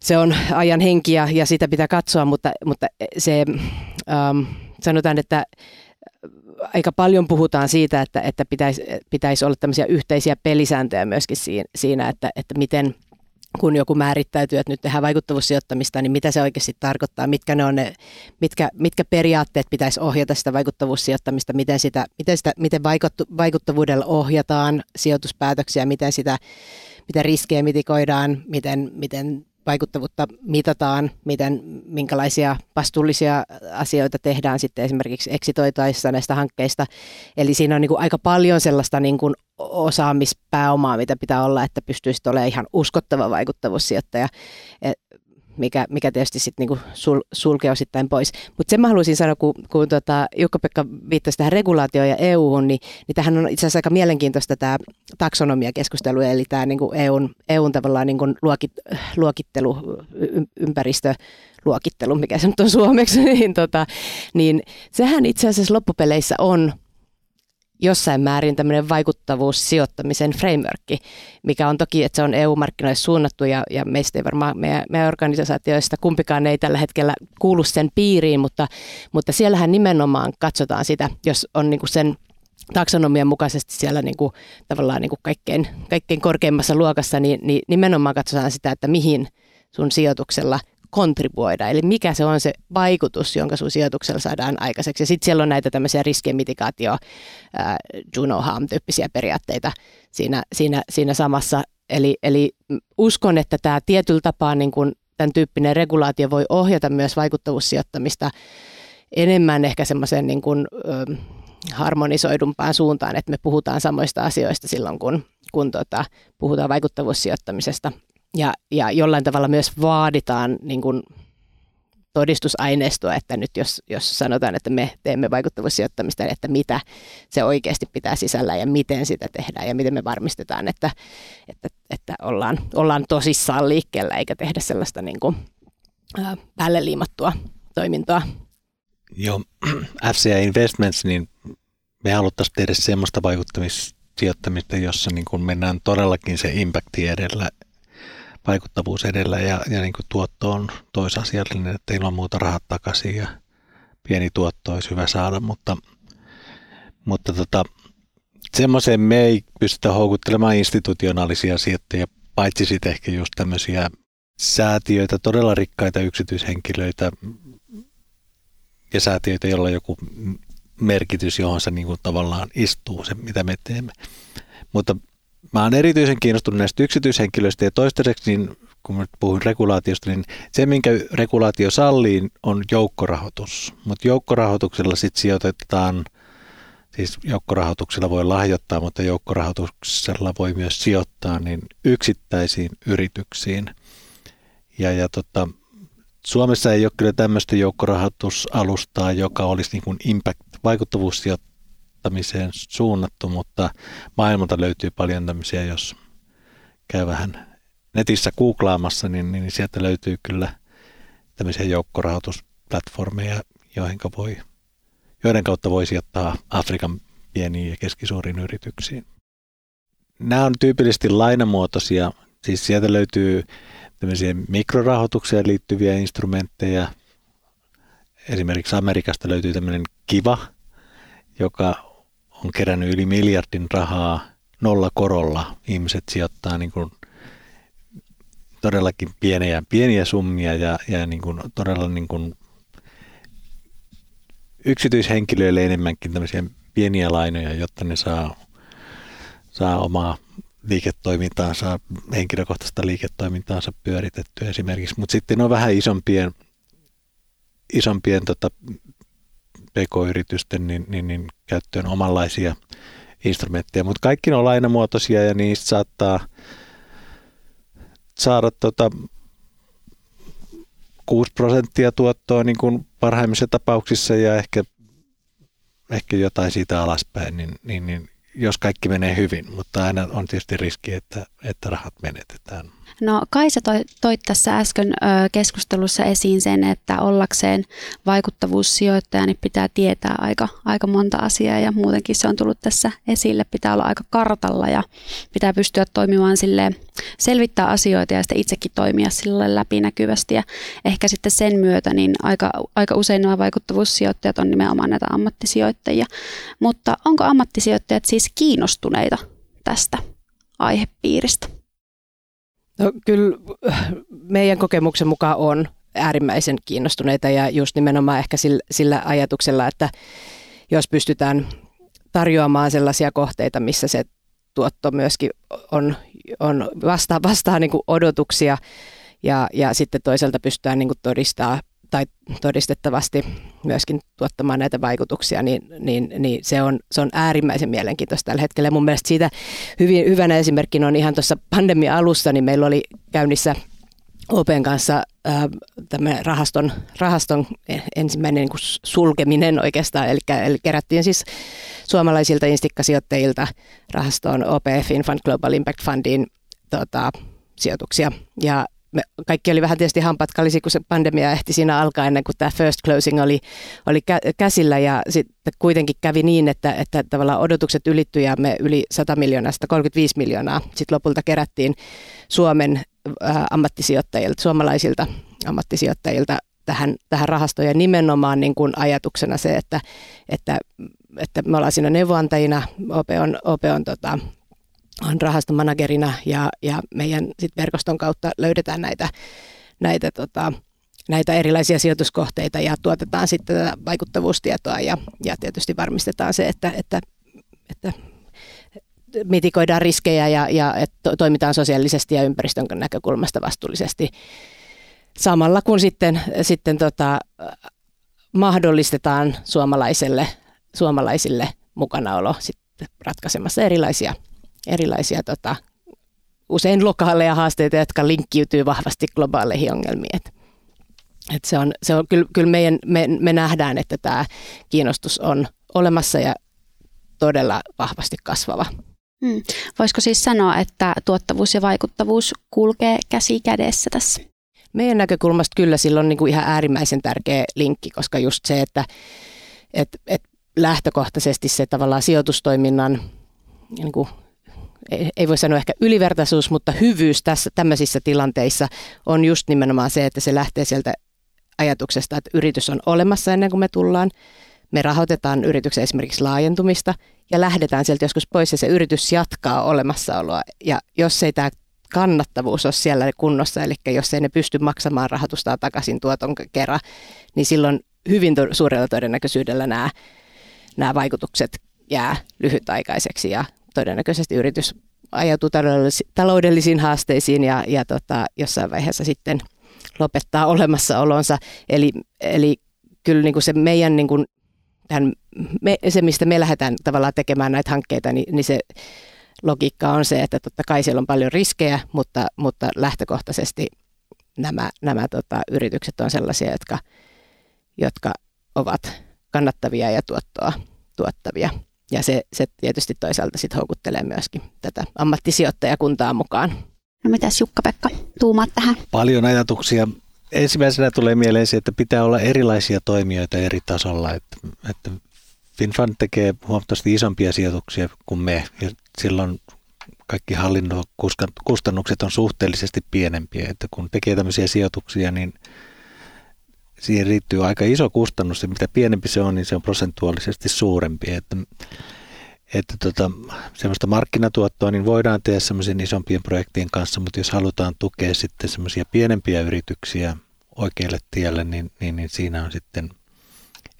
se on ajan henkiä ja sitä pitää katsoa, mutta, mutta se ähm, sanotaan, että aika paljon puhutaan siitä, että, että pitäisi, pitäisi olla tämmöisiä yhteisiä pelisääntöjä myöskin siinä, että, että miten kun joku määrittäytyy, että nyt tehdään vaikuttavuussijoittamista, niin mitä se oikeasti tarkoittaa, mitkä, ne on ne, mitkä, mitkä periaatteet pitäisi ohjata sitä vaikuttavuussijoittamista, miten, sitä, miten, sitä, miten vaikuttavuudella ohjataan sijoituspäätöksiä, miten, sitä, miten riskejä mitikoidaan, miten, miten vaikuttavuutta mitataan, miten, minkälaisia vastuullisia asioita tehdään sitten esimerkiksi eksitoitaessa näistä hankkeista. Eli siinä on niin kuin aika paljon sellaista niin kuin osaamispääomaa, mitä pitää olla, että pystyisi olemaan ihan uskottava vaikuttavuussijoittaja mikä, mikä tietysti sitten niinku sul, sulkee osittain pois. Mutta sen mä haluaisin sanoa, kun, kun tota Jukka-Pekka viittasi tähän regulaatioon ja EU-hun, niin, niin tähän on itse asiassa aika mielenkiintoista tämä taksonomia-keskustelu, eli tämä niinku EUn, EUn tavallaan niinku luokit, luokittelu, ympäristö, luokittelu, mikä se nyt on suomeksi, <laughs> niin, tota, niin sehän itse asiassa loppupeleissä on jossain määrin tämmöinen vaikuttavuussijoittamisen frameworkki, mikä on toki, että se on EU-markkinoille suunnattu ja, ja meistä ei varmaan, meidän, meidän organisaatioista kumpikaan ei tällä hetkellä kuulu sen piiriin, mutta, mutta siellähän nimenomaan katsotaan sitä, jos on niin kuin sen taksonomian mukaisesti siellä niin kuin, tavallaan niin kuin kaikkein, kaikkein korkeimmassa luokassa, niin, niin nimenomaan katsotaan sitä, että mihin sun sijoituksella – kontribuoida, eli mikä se on se vaikutus, jonka sun sijoituksella saadaan aikaiseksi. Ja sitten siellä on näitä tämmöisiä riskien mitikaatio, Juno Harm-tyyppisiä periaatteita siinä, siinä, siinä samassa. Eli, eli uskon, että tämä tietyllä tapaa niin kun tämän tyyppinen regulaatio voi ohjata myös vaikuttavuussijoittamista enemmän ehkä semmoiseen niin kun, ö, harmonisoidumpaan suuntaan, että me puhutaan samoista asioista silloin, kun, kun tota, puhutaan vaikuttavuussijoittamisesta ja, ja jollain tavalla myös vaaditaan niin kuin todistusaineistoa, että nyt jos, jos sanotaan, että me teemme vaikuttavuussijoittamista, että mitä se oikeasti pitää sisällä ja miten sitä tehdään ja miten me varmistetaan, että, että, että ollaan, ollaan tosissaan liikkeellä eikä tehdä sellaista niin kuin, ää, päälle liimattua toimintoa. Joo, <clears throat> FCA Investments, niin me haluttaisiin tehdä semmoista vaikuttamissijoittamista, jossa niin kuin mennään todellakin se impacti edellä vaikuttavuus edellä ja, ja niin kuin tuotto on toisasiallinen, että ilman muuta rahat takaisin ja pieni tuotto olisi hyvä saada, mutta, mutta tota, semmoiseen me ei pystytä houkuttelemaan institutionaalisia sijoittajia, paitsi sitten ehkä just tämmöisiä säätiöitä, todella rikkaita yksityishenkilöitä ja säätiöitä, joilla on joku merkitys, johon se niin kuin tavallaan istuu se, mitä me teemme. Mutta Mä oon erityisen kiinnostunut näistä yksityishenkilöistä ja toistaiseksi, niin kun mä puhun regulaatiosta, niin se, minkä regulaatio sallii, on joukkorahoitus. Mutta joukkorahoituksella sitten sijoitetaan siis joukkorahoituksella voi lahjoittaa, mutta joukkorahoituksella voi myös sijoittaa niin yksittäisiin yrityksiin. Ja, ja tota, Suomessa ei ole kyllä tämmöistä joukkorahoitusalustaa, joka olisi niin kuin impact, vaikuttavuussijoittamiseen suunnattu, mutta maailmalta löytyy paljon tämmöisiä, jos käy vähän netissä googlaamassa, niin, niin sieltä löytyy kyllä tämmöisiä joukkorahoitusplatformeja, joihin voi, joiden kautta voi sijoittaa Afrikan pieniin ja keskisuuriin yrityksiin. Nämä on tyypillisesti lainamuotoisia, siis sieltä löytyy tämmöisiä mikrorahoitukseen liittyviä instrumentteja. Esimerkiksi Amerikasta löytyy tämmöinen Kiva, joka on kerännyt yli miljardin rahaa nolla korolla. Ihmiset sijoittaa niin kuin todellakin pieniä, pieniä summia ja, ja niin kuin todella niin kuin yksityishenkilöille enemmänkin tämmöisiä pieniä lainoja, jotta ne saa, saa omaa liiketoimintaansa, henkilökohtaista liiketoimintaansa pyöritettyä esimerkiksi, mutta sitten on vähän isompien, isompien tota, pk-yritysten niin, niin, niin käyttöön omanlaisia instrumentteja, mutta kaikki on lainamuotoisia ja niistä saattaa saada tota 6 prosenttia tuottoa niin kuin parhaimmissa tapauksissa ja ehkä, ehkä jotain siitä alaspäin, niin, niin, niin jos kaikki menee hyvin, mutta aina on tietysti riski, että, että rahat menetetään. No Kaisa toi, toit tässä äsken ö, keskustelussa esiin sen, että ollakseen vaikuttavuussijoittaja niin pitää tietää aika, aika monta asiaa ja muutenkin se on tullut tässä esille. Pitää olla aika kartalla ja pitää pystyä toimimaan sille selvittää asioita ja sitten itsekin toimia sille läpinäkyvästi ja ehkä sitten sen myötä niin aika, aika usein nämä vaikuttavuussijoittajat on nimenomaan näitä ammattisijoittajia. Mutta onko ammattisijoittajat siis kiinnostuneita tästä aihepiiristä? No kyllä meidän kokemuksen mukaan on äärimmäisen kiinnostuneita ja just nimenomaan ehkä sillä, sillä ajatuksella, että jos pystytään tarjoamaan sellaisia kohteita, missä se tuotto myöskin on, on vastaa, vastaa niin odotuksia ja, ja sitten toisaalta pystytään niin todistaa tai todistettavasti myöskin tuottamaan näitä vaikutuksia, niin, niin, niin se, on, se on äärimmäisen mielenkiintoista tällä hetkellä. Mun mielestä siitä hyvin, hyvänä esimerkkinä on ihan tuossa pandemia alussa, niin meillä oli käynnissä Open kanssa äh, rahaston, rahaston ensimmäinen niin kuin sulkeminen oikeastaan, eli, eli kerättiin siis suomalaisilta instikkasijoittajilta rahastoon OPF Infant Global Impact Fundiin tota, sijoituksia. Ja me kaikki oli vähän tietysti hampaat kalisi, kun se pandemia ehti siinä alkaa ennen kuin tämä first closing oli, oli käsillä. Ja sitten kuitenkin kävi niin, että, että tavallaan odotukset ylittyi ja me yli 100 miljoonaa, 135 miljoonaa sitten lopulta kerättiin Suomen äh, ammattisijoittajilta, suomalaisilta ammattisijoittajilta tähän, tähän rahastoon. Ja nimenomaan niin kuin ajatuksena se, että, että, että me ollaan siinä neuvonantajina, OP on, OP on tota, on rahastomanagerina ja, ja meidän sit verkoston kautta löydetään näitä, näitä, tota, näitä erilaisia sijoituskohteita ja tuotetaan sitten tätä vaikuttavuustietoa ja, ja tietysti varmistetaan se, että, että, että mitikoidaan riskejä ja, ja että toimitaan sosiaalisesti ja ympäristön näkökulmasta vastuullisesti. Samalla kun sitten, sitten tota, mahdollistetaan suomalaiselle, suomalaisille mukanaolo sitten ratkaisemassa erilaisia erilaisia tota, usein lokaaleja haasteita, jotka linkkiytyy vahvasti globaaleihin ongelmiin. Et, et se on, se on kyllä, kyllä meidän, me, me nähdään, että tämä kiinnostus on olemassa ja todella vahvasti kasvava. Hmm. Voisiko siis sanoa, että tuottavuus ja vaikuttavuus kulkee käsi kädessä tässä? Meidän näkökulmasta kyllä sillä on niin kuin ihan äärimmäisen tärkeä linkki, koska just se, että et, et lähtökohtaisesti se tavallaan sijoitustoiminnan niin kuin ei voi sanoa ehkä ylivertaisuus, mutta hyvyys tässä tämmöisissä tilanteissa on just nimenomaan se, että se lähtee sieltä ajatuksesta, että yritys on olemassa ennen kuin me tullaan. Me rahoitetaan yrityksen esimerkiksi laajentumista ja lähdetään sieltä joskus pois ja se yritys jatkaa olemassaoloa. Ja jos ei tämä kannattavuus ole siellä kunnossa, eli jos ei ne pysty maksamaan rahoitusta takaisin tuoton kerran, niin silloin hyvin suurella todennäköisyydellä nämä, nämä vaikutukset jää lyhytaikaiseksi ja todennäköisesti yritys ajautuu taloudellisiin haasteisiin ja, ja tota, jossain vaiheessa sitten lopettaa olemassaolonsa. Eli, eli kyllä niin kuin se meidän niin kuin hän, me, se, mistä me lähdetään tavallaan tekemään näitä hankkeita, niin, niin se logiikka on se, että totta kai siellä on paljon riskejä, mutta, mutta lähtökohtaisesti nämä, nämä tota, yritykset on sellaisia, jotka, jotka ovat kannattavia ja tuottoa tuottavia. Ja se, se tietysti toisaalta sit houkuttelee myöskin tätä ammattisijoittajakuntaa mukaan. No mitäs Jukka-Pekka, tuumaat tähän? Paljon ajatuksia. Ensimmäisenä tulee mieleen se, että pitää olla erilaisia toimijoita eri tasolla. Että, että FinFund tekee huomattavasti isompia sijoituksia kuin me. Ja silloin kaikki hallinnon kustannukset on suhteellisesti pienempiä. Että kun tekee tämmöisiä sijoituksia, niin siihen riittyy aika iso kustannus. Ja mitä pienempi se on, niin se on prosentuaalisesti suurempi. Että, että tota, semmoista markkinatuottoa niin voidaan tehdä semmoisen isompien projektien kanssa, mutta jos halutaan tukea sitten semmoisia pienempiä yrityksiä oikealle tielle, niin, niin, niin siinä on sitten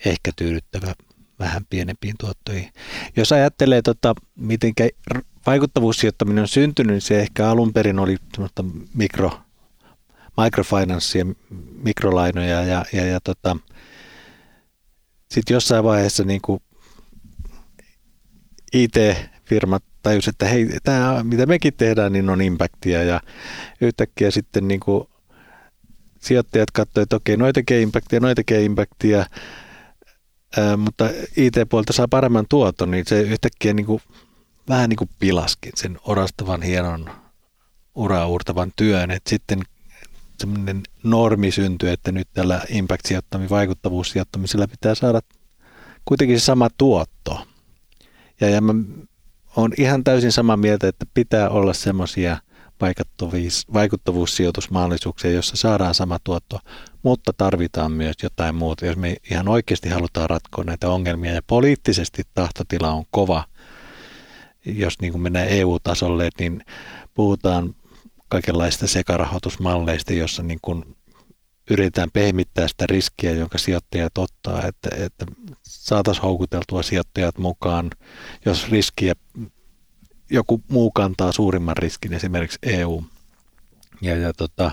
ehkä tyydyttävä vähän pienempiin tuottoihin. Jos ajattelee, tota, miten vaikuttavuussijoittaminen on syntynyt, niin se ehkä alun perin oli mikro, microfinanssia, mikrolainoja ja, ja, ja tota, sitten jossain vaiheessa niin kuin IT-firmat tajusivat, että hei, tämä mitä mekin tehdään, niin on impactia ja yhtäkkiä sitten niin kuin sijoittajat katsoivat, että okei, noita tekee impactia, noita tekee impactia, ää, mutta IT-puolta saa paremman tuoton, niin se yhtäkkiä niin kuin, vähän niin kuin pilaskin sen orastavan hienon uraurtavan työn, että sitten semmoinen normi syntyy, että nyt tällä impact-sijoittamisella, vaikuttavuussijoittamisella pitää saada kuitenkin se sama tuotto. Ja, ja mä olen ihan täysin samaa mieltä, että pitää olla semmoisia vaikuttavuussijoitusmahdollisuuksia, joissa saadaan sama tuotto, mutta tarvitaan myös jotain muuta. Jos me ihan oikeasti halutaan ratkoa näitä ongelmia ja poliittisesti tahtotila on kova, jos niin kuin mennään EU-tasolle, niin puhutaan kaikenlaista sekarahoitusmalleista, jossa niin kuin yritetään pehmittää sitä riskiä, jonka sijoittajat ottaa, että, että saataisiin houkuteltua sijoittajat mukaan, jos riskiä joku muu kantaa suurimman riskin, esimerkiksi EU. Ja, ja tota,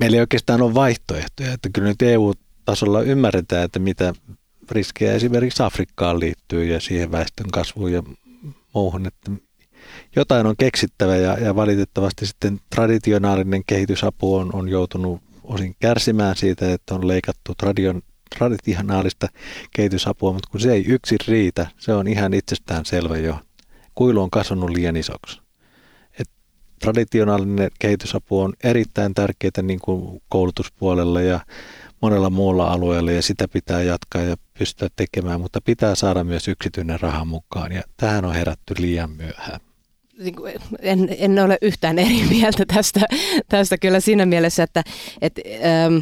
meillä ei oikeastaan ole vaihtoehtoja, että kyllä nyt EU-tasolla ymmärretään, että mitä riskejä esimerkiksi Afrikkaan liittyy ja siihen väestön kasvuun ja muuhun, että jotain on keksittävä ja, ja valitettavasti sitten traditionaalinen kehitysapu on, on joutunut osin kärsimään siitä, että on leikattu tradion, traditionaalista kehitysapua, mutta kun se ei yksin riitä, se on ihan itsestään selvä jo. Kuilu on kasvanut liian isoksi. Et traditionaalinen kehitysapu on erittäin tärkeää niin kuin koulutuspuolella ja monella muulla alueella ja sitä pitää jatkaa ja pystyä tekemään, mutta pitää saada myös yksityinen raha mukaan ja tähän on herätty liian myöhään. Niin en, en ole yhtään eri <laughs> mieltä tästä, tästä kyllä siinä mielessä, että, että ähm,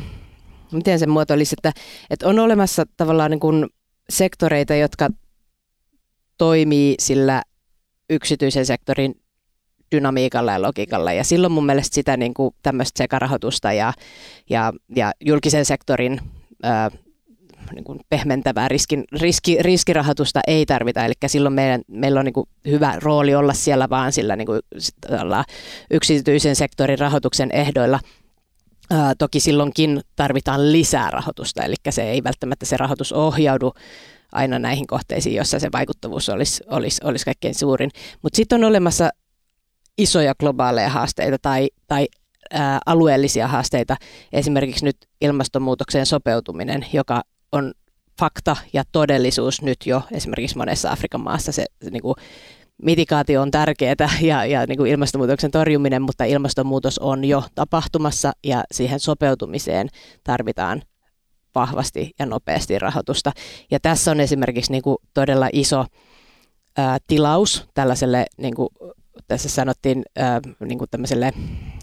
miten se muotoilisi, että, että on olemassa tavallaan niin kuin sektoreita, jotka toimii sillä yksityisen sektorin dynamiikalla ja logiikalla. Ja silloin mun mielestä sitä niin kuin tämmöistä sekarahoitusta ja, ja, ja julkisen sektorin ää, niin kuin pehmentävää riskin, riski, riskirahoitusta ei tarvita. Eli silloin meidän, meillä on niin kuin hyvä rooli olla siellä vaan sillä niin kuin, yksityisen sektorin rahoituksen ehdoilla. Ää, toki silloinkin tarvitaan lisää rahoitusta, eli se ei välttämättä se rahoitus ohjaudu aina näihin kohteisiin, joissa se vaikuttavuus olisi, olisi, olisi kaikkein suurin. Mutta sitten on olemassa isoja globaaleja haasteita tai, tai ää, alueellisia haasteita, esimerkiksi nyt ilmastonmuutokseen sopeutuminen, joka on fakta ja todellisuus nyt jo esimerkiksi monessa Afrikan maassa. Se, se niin kuin, mitikaatio on tärkeää <laughs> ja, ja niin kuin ilmastonmuutoksen torjuminen, mutta ilmastonmuutos on jo tapahtumassa ja siihen sopeutumiseen tarvitaan vahvasti ja nopeasti rahoitusta. Ja tässä on esimerkiksi niin kuin todella iso ää, tilaus tällaiselle niin kuin tässä sanottiin äh, niin kuin tämmöiselle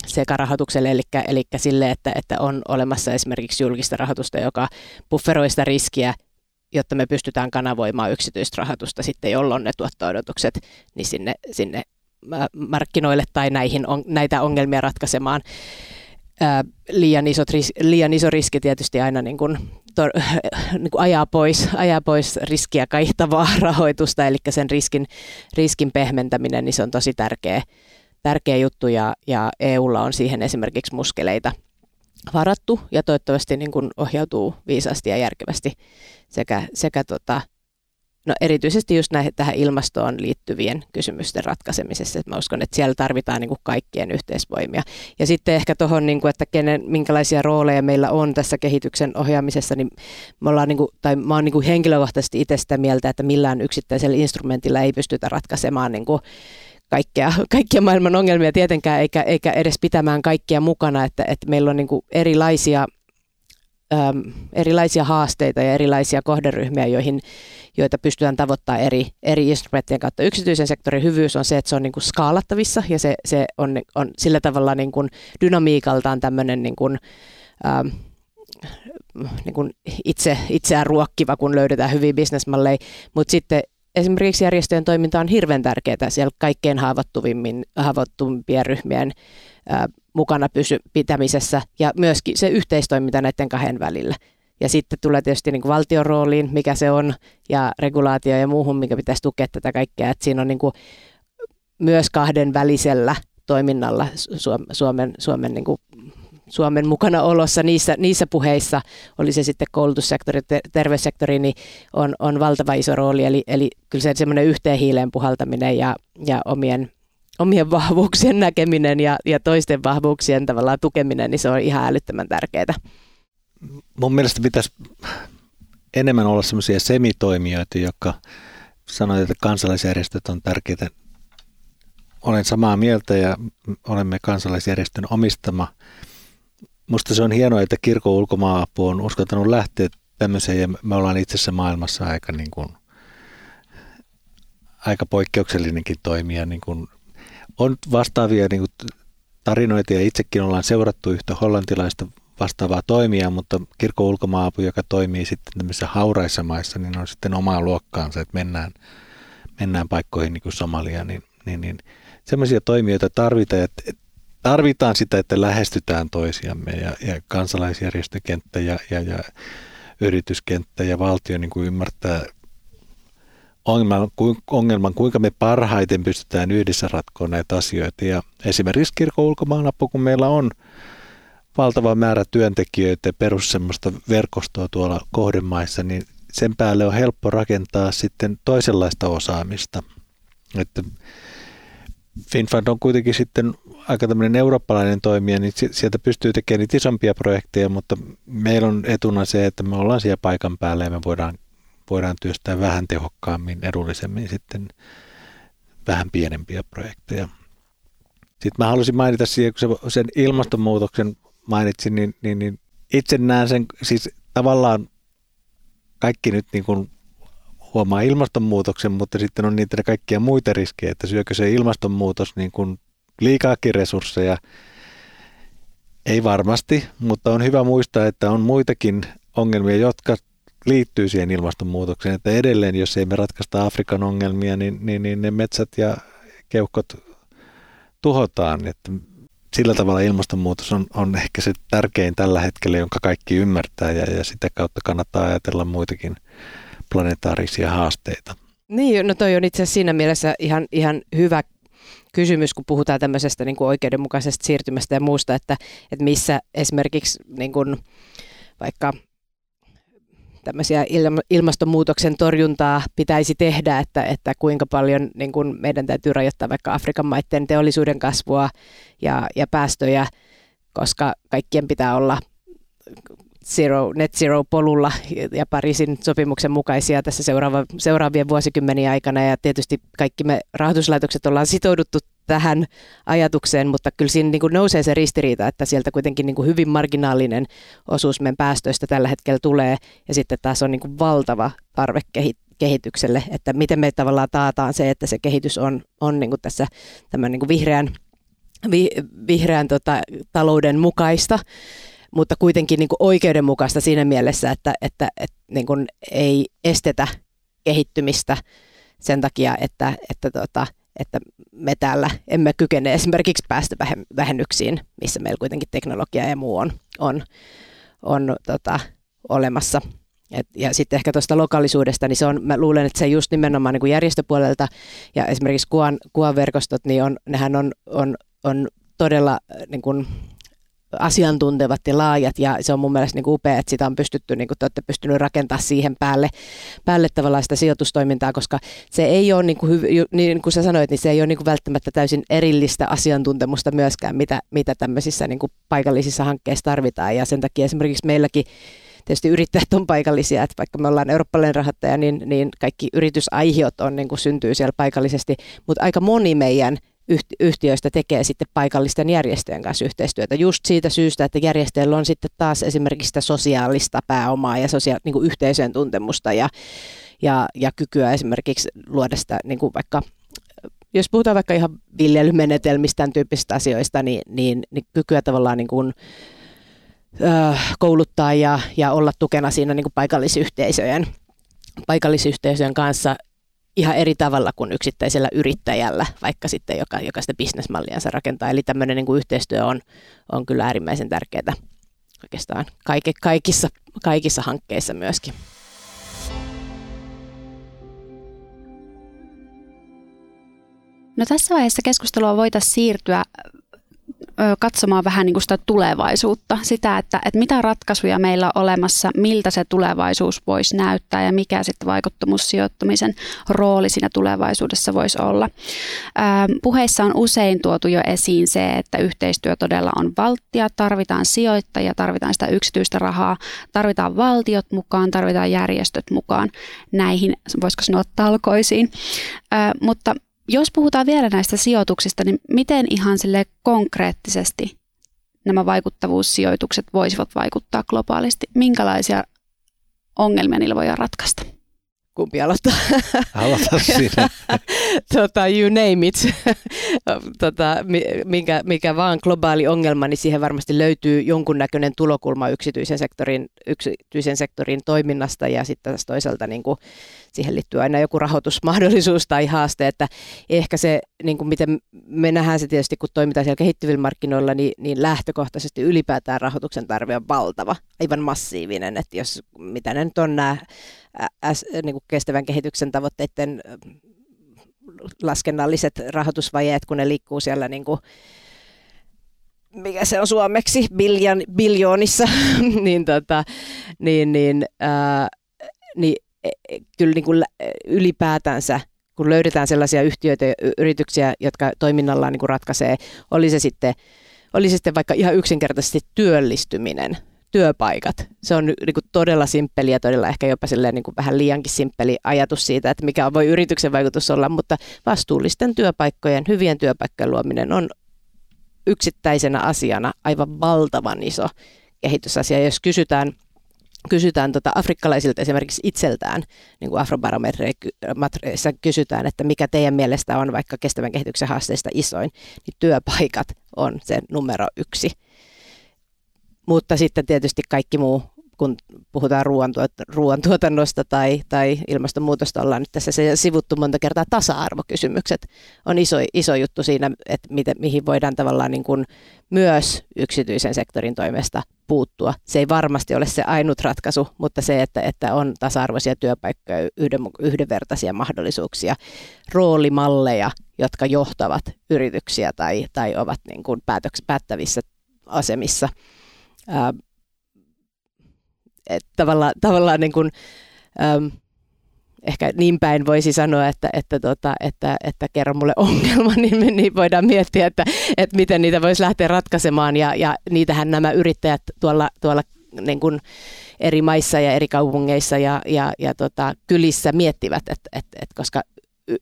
sekarahoitukselle, eli, eli sille, että, että on olemassa esimerkiksi julkista rahoitusta, joka bufferoi sitä riskiä, jotta me pystytään kanavoimaan yksityistä rahoitusta sitten, jolloin ne tuotto-odotukset niin sinne, sinne markkinoille tai näihin on, näitä ongelmia ratkaisemaan. Ää, liian, isot, liian iso riski tietysti aina niin kuin tor, <laughs> niin kuin ajaa, pois, ajaa pois riskiä kaihtavaa <laughs> rahoitusta, eli sen riskin, riskin pehmentäminen, niin se on tosi tärkeä, tärkeä juttu ja, ja EUlla on siihen esimerkiksi muskeleita. varattu ja toivottavasti niin kuin ohjautuu viisaasti ja järkevästi sekä, sekä tota, no erityisesti just näihin, tähän ilmastoon liittyvien kysymysten ratkaisemisessa. Että mä uskon, että siellä tarvitaan niin kuin kaikkien yhteisvoimia. Ja sitten ehkä tuohon, niin että kenen, minkälaisia rooleja meillä on tässä kehityksen ohjaamisessa, niin me ollaan, niin kuin, tai mä oon niin kuin henkilökohtaisesti itse sitä mieltä, että millään yksittäisellä instrumentilla ei pystytä ratkaisemaan niin kuin kaikkea, kaikkia maailman ongelmia tietenkään, eikä, eikä edes pitämään kaikkia mukana, että, että meillä on niin erilaisia, äm, erilaisia haasteita ja erilaisia kohderyhmiä, joihin, joita pystytään tavoittamaan eri, eri instrumenttien kautta. Yksityisen sektorin hyvyys on se, että se on niin kuin skaalattavissa ja se, se on, on sillä tavalla niin kuin dynamiikaltaan tämmöinen niin kuin, ähm, niin kuin itse, itseään ruokkiva, kun löydetään hyviä bisnesmalleja, mutta sitten esimerkiksi järjestöjen toiminta on hirveän tärkeää siellä kaikkein haavoittuvimmin, haavoittuvimpien ryhmien ää, mukana pysy, pitämisessä ja myöskin se yhteistoiminta näiden kahden välillä. Ja sitten tulee tietysti niin valtion rooliin, mikä se on, ja regulaatio ja muuhun, mikä pitäisi tukea tätä kaikkea. Että siinä on niin kuin myös kahden välisellä toiminnalla Suomen, Suomen niin kuin Suomen mukana olossa niissä, niissä puheissa, oli se sitten koulutussektori, terveyssektori, niin on, on valtava iso rooli. Eli, eli kyllä se semmoinen yhteen hiileen puhaltaminen ja, ja omien, omien vahvuuksien näkeminen ja, ja toisten vahvuuksien tavallaan tukeminen, niin se on ihan älyttömän tärkeää. Mun mielestä pitäisi enemmän olla semmoisia semitoimijoita, jotka sanoit, että kansalaisjärjestöt on tärkeitä. Olen samaa mieltä ja olemme kansalaisjärjestön omistama Musta se on hienoa, että kirkon ulkomaapu on uskaltanut lähteä tämmöiseen ja me ollaan itse asiassa maailmassa aika, niin kuin, aika poikkeuksellinenkin toimija. Niin kuin, on vastaavia niin kuin, tarinoita ja itsekin ollaan seurattu yhtä hollantilaista vastaavaa toimijaa, mutta kirkon ulkomaapu, joka toimii sitten tämmöisissä hauraissa maissa, niin on sitten omaa luokkaansa, että mennään, mennään paikkoihin niin kuin Somalia, niin, niin, niin semmoisia toimijoita tarvitaan, että tarvitaan sitä, että lähestytään toisiamme ja, ja kansalaisjärjestökenttä ja, ja, ja yrityskenttä ja valtio niin kuin ymmärtää ongelman, ongelman, kuinka me parhaiten pystytään yhdessä ratkoa näitä asioita. Ja esimerkiksi kirkon ulkomaanappu, kun meillä on valtava määrä työntekijöitä ja perus semmoista verkostoa tuolla kohdemaissa, niin sen päälle on helppo rakentaa sitten toisenlaista osaamista. Että FinFund on kuitenkin sitten aika tämmöinen eurooppalainen toimija, niin sieltä pystyy tekemään niitä isompia projekteja, mutta meillä on etuna se, että me ollaan siellä paikan päällä ja me voidaan, voidaan työstää vähän tehokkaammin, edullisemmin sitten vähän pienempiä projekteja. Sitten mä haluaisin mainita siihen, kun sen ilmastonmuutoksen mainitsin, niin, niin, niin itse näen sen, siis tavallaan kaikki nyt niin kuin huomaa ilmastonmuutoksen, mutta sitten on niitä kaikkia muita riskejä, että syökö se ilmastonmuutos niin kuin liikaakin resursseja. Ei varmasti, mutta on hyvä muistaa, että on muitakin ongelmia, jotka liittyy siihen ilmastonmuutokseen. Että edelleen, jos ei me ratkaista Afrikan ongelmia, niin, niin, niin ne metsät ja keuhkot tuhotaan. Että sillä tavalla ilmastonmuutos on, on ehkä se tärkein tällä hetkellä, jonka kaikki ymmärtää ja, ja sitä kautta kannattaa ajatella muitakin planetaarisia haasteita. Niin, no toi on itse asiassa siinä mielessä ihan, ihan hyvä kysymys, kun puhutaan tämmöisestä niin kuin oikeudenmukaisesta siirtymästä ja muusta, että, että missä esimerkiksi niin kuin, vaikka tämmöisiä ilmastonmuutoksen torjuntaa pitäisi tehdä, että, että kuinka paljon niin kuin meidän täytyy rajoittaa vaikka Afrikan maiden teollisuuden kasvua ja, ja päästöjä, koska kaikkien pitää olla zero, net zero polulla ja Pariisin sopimuksen mukaisia tässä seuraava, seuraavien vuosikymmenien aikana. Ja tietysti kaikki me rahoituslaitokset ollaan sitouduttu tähän ajatukseen, mutta kyllä siinä niin kuin nousee se ristiriita, että sieltä kuitenkin niin kuin hyvin marginaalinen osuus meidän päästöistä tällä hetkellä tulee, ja sitten taas on niin kuin valtava tarve kehitykselle, että miten me tavallaan taataan se, että se kehitys on, on niin kuin tässä tämän niin kuin vihreän, vi, vihreän tota, talouden mukaista, mutta kuitenkin niin kuin oikeudenmukaista siinä mielessä, että, että, että niin kuin ei estetä kehittymistä sen takia, että, että, tota, että me täällä emme kykene esimerkiksi päästövähennyksiin, missä meillä kuitenkin teknologia ja muu on, on, on tota, olemassa. Et, ja sitten ehkä tuosta lokallisuudesta, niin se on, mä luulen, että se just nimenomaan niin kuin järjestöpuolelta ja esimerkiksi kuvan, kuvan verkostot, niin on, nehän on, on, on todella niin kuin asiantuntevat ja laajat ja se on mun mielestä niin kuin upea, että sitä on pystytty, niin kuin te olette pystynyt rakentamaan siihen päälle, päälle tavallaan sitä sijoitustoimintaa, koska se ei ole, niin kuin, niin kuin sä sanoit, niin se ei ole niin kuin välttämättä täysin erillistä asiantuntemusta myöskään, mitä, mitä tämmöisissä niin kuin paikallisissa hankkeissa tarvitaan. Ja sen takia esimerkiksi meilläkin tietysti yrittäjät on paikallisia, että vaikka me ollaan eurooppalainen rahoittaja, niin, niin kaikki yritysaihiot on, niin kuin syntyy siellä paikallisesti, mutta aika moni meidän yhtiöistä tekee sitten paikallisten järjestöjen kanssa yhteistyötä just siitä syystä, että järjestöillä on sitten taas esimerkiksi sitä sosiaalista pääomaa ja sosia- niin kuin yhteisön tuntemusta ja, ja, ja kykyä esimerkiksi luoda sitä niin kuin vaikka jos puhutaan vaikka ihan viljelymenetelmistä, tämän tyyppisistä asioista, niin, niin, niin kykyä tavallaan niin kuin, ö, kouluttaa ja, ja olla tukena siinä niin kuin paikallisyhteisöjen, paikallisyhteisöjen kanssa ihan eri tavalla kuin yksittäisellä yrittäjällä, vaikka sitten joka, joka sitä bisnesmalliansa rakentaa. Eli tämmöinen niin kuin yhteistyö on, on kyllä äärimmäisen tärkeää oikeastaan kaike, kaikissa, kaikissa hankkeissa myöskin. No tässä vaiheessa keskustelua voitaisiin siirtyä katsomaan vähän niin kuin sitä tulevaisuutta, sitä, että, että mitä ratkaisuja meillä on olemassa, miltä se tulevaisuus voisi näyttää ja mikä sitten vaikuttamussijoittamisen rooli siinä tulevaisuudessa voisi olla. Puheissa on usein tuotu jo esiin se, että yhteistyö todella on valttia, tarvitaan sijoittajia, tarvitaan sitä yksityistä rahaa, tarvitaan valtiot mukaan, tarvitaan järjestöt mukaan näihin, voisiko sanoa talkoisiin, mutta jos puhutaan vielä näistä sijoituksista, niin miten ihan sille konkreettisesti nämä vaikuttavuussijoitukset voisivat vaikuttaa globaalisti? Minkälaisia ongelmia niillä voidaan ratkaista? Kumpi aloittaa? Aloita <laughs> sinä. tota, you name it. <laughs> tota, mikä, mikä vaan globaali ongelma, niin siihen varmasti löytyy jonkunnäköinen tulokulma yksityisen sektorin, yksityisen sektorin toiminnasta ja sitten toisaalta niin kuin, siihen liittyy aina joku rahoitusmahdollisuus tai haaste, että ehkä se, niin kuin miten me nähdään se tietysti, kun toimitaan siellä kehittyvillä markkinoilla, niin, niin lähtökohtaisesti ylipäätään rahoituksen tarve on valtava, aivan massiivinen, että jos mitä ne nyt on nämä niin kuin kestävän kehityksen tavoitteiden laskennalliset rahoitusvajeet, kun ne liikkuu siellä niin kuin mikä se on suomeksi, biljan, biljoonissa, <laughs> niin, tota, niin, niin, ää, niin E, e, kyllä niin kuin ylipäätänsä kun löydetään sellaisia yhtiöitä ja yrityksiä, jotka toiminnallaan niin kuin ratkaisee, oli se, sitten, oli se sitten vaikka ihan yksinkertaisesti työllistyminen, työpaikat. Se on niin kuin todella simppeli ja todella ehkä jopa niin kuin vähän liiankin simppeli ajatus siitä, että mikä voi yrityksen vaikutus olla, mutta vastuullisten työpaikkojen, hyvien työpaikkojen luominen on yksittäisenä asiana aivan valtavan iso kehitysasia. Jos kysytään kysytään tota afrikkalaisilta esimerkiksi itseltään, niin kuin afrobarometreissa kysytään, että mikä teidän mielestä on vaikka kestävän kehityksen haasteista isoin, niin työpaikat on se numero yksi. Mutta sitten tietysti kaikki muu kun puhutaan ruoantuotannosta tai, tai ilmastonmuutosta, ollaan nyt tässä se sivuttu monta kertaa tasa-arvokysymykset. On iso, iso juttu siinä, että miten, mihin voidaan tavallaan niin kuin myös yksityisen sektorin toimesta puuttua. Se ei varmasti ole se ainut ratkaisu, mutta se, että, että on tasa-arvoisia työpaikkoja, yhden, yhdenvertaisia mahdollisuuksia, roolimalleja, jotka johtavat yrityksiä tai, tai ovat niin kuin päätöks, päättävissä asemissa että tavallaan, tavallaan niin kuin, äm, ehkä niin päin voisi sanoa, että, että, tota, että, että kerro mulle <laughs> ongelma, niin, niin voidaan miettiä, että, että miten niitä voisi lähteä ratkaisemaan. Ja, ja niitähän nämä yrittäjät tuolla, tuolla niin kuin eri maissa ja eri kaupungeissa ja, ja, ja tota, kylissä miettivät, että, että, että koska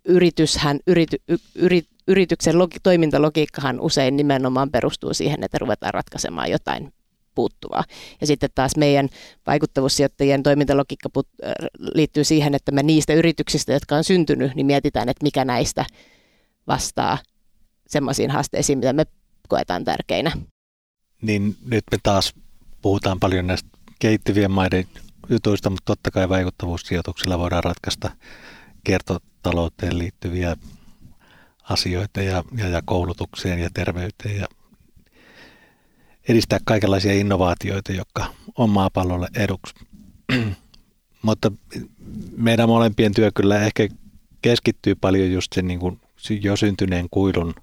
yrityshän, yrity, yrit, yrityksen logi, toimintalogiikkahan usein nimenomaan perustuu siihen, että ruvetaan ratkaisemaan jotain puuttuvaa. Ja sitten taas meidän vaikuttavuussijoittajien toimintalogiikka liittyy siihen, että me niistä yrityksistä, jotka on syntynyt, niin mietitään, että mikä näistä vastaa semmoisiin haasteisiin, mitä me koetaan tärkeinä. Niin nyt me taas puhutaan paljon näistä kehittyvien maiden jutuista, mutta totta kai vaikuttavuussijoituksilla voidaan ratkaista kiertotalouteen liittyviä asioita ja, ja, ja koulutukseen ja terveyteen ja edistää kaikenlaisia innovaatioita, jotka on maapallolle eduksi. <clears throat> Mutta meidän molempien työ kyllä ehkä keskittyy paljon just sen niin kuin jo syntyneen kuilun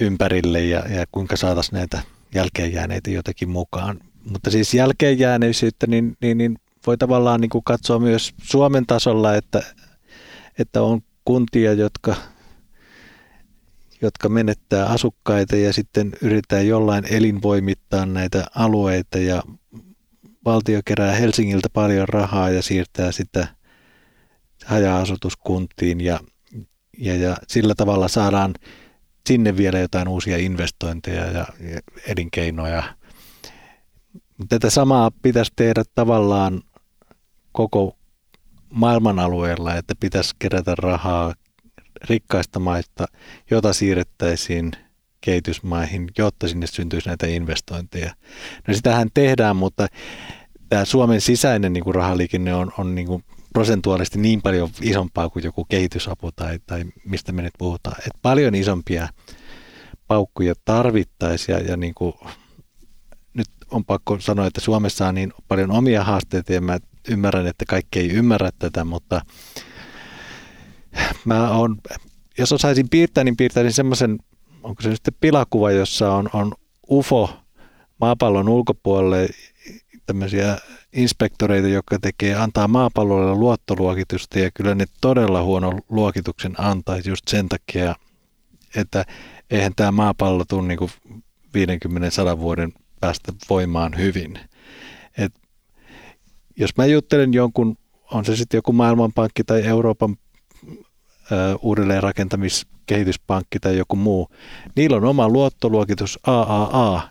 ympärille ja, ja kuinka saataisiin näitä jälkeenjääneitä jotenkin mukaan. Mutta siis jälkeenjääneisyyttä niin, niin, niin voi tavallaan niin kuin katsoa myös Suomen tasolla, että, että on kuntia, jotka, jotka menettää asukkaita ja sitten yritetään jollain elinvoimittaa näitä alueita ja valtio kerää Helsingiltä paljon rahaa ja siirtää sitä haja-asutuskuntiin ja, ja, ja sillä tavalla saadaan sinne vielä jotain uusia investointeja ja, ja elinkeinoja. Tätä samaa pitäisi tehdä tavallaan koko maailman alueella, että pitäisi kerätä rahaa rikkaista maista, jota siirrettäisiin kehitysmaihin, jotta sinne syntyisi näitä investointeja. No sitähän tehdään, mutta tämä Suomen sisäinen niin kuin rahaliikenne on, on niin kuin prosentuaalisesti niin paljon isompaa kuin joku kehitysapu tai, tai mistä me nyt puhutaan. Et paljon isompia paukkuja tarvittaisiin ja, ja niin kuin, nyt on pakko sanoa, että Suomessa on niin paljon omia haasteita ja mä ymmärrän, että kaikki ei ymmärrä tätä, mutta mä on, jos osaisin piirtää, niin piirtäisin semmoisen, onko se sitten pilakuva, jossa on, on UFO maapallon ulkopuolelle tämmöisiä inspektoreita, jotka tekee, antaa maapallolle luottoluokitusta ja kyllä ne todella huono luokituksen antaisi just sen takia, että eihän tämä maapallo tule niin 50-100 vuoden päästä voimaan hyvin. Et jos mä juttelen jonkun, on se sitten joku maailmanpankki tai Euroopan uudelleenrakentamiskehityspankki tai joku muu, niillä on oma luottoluokitus AAA,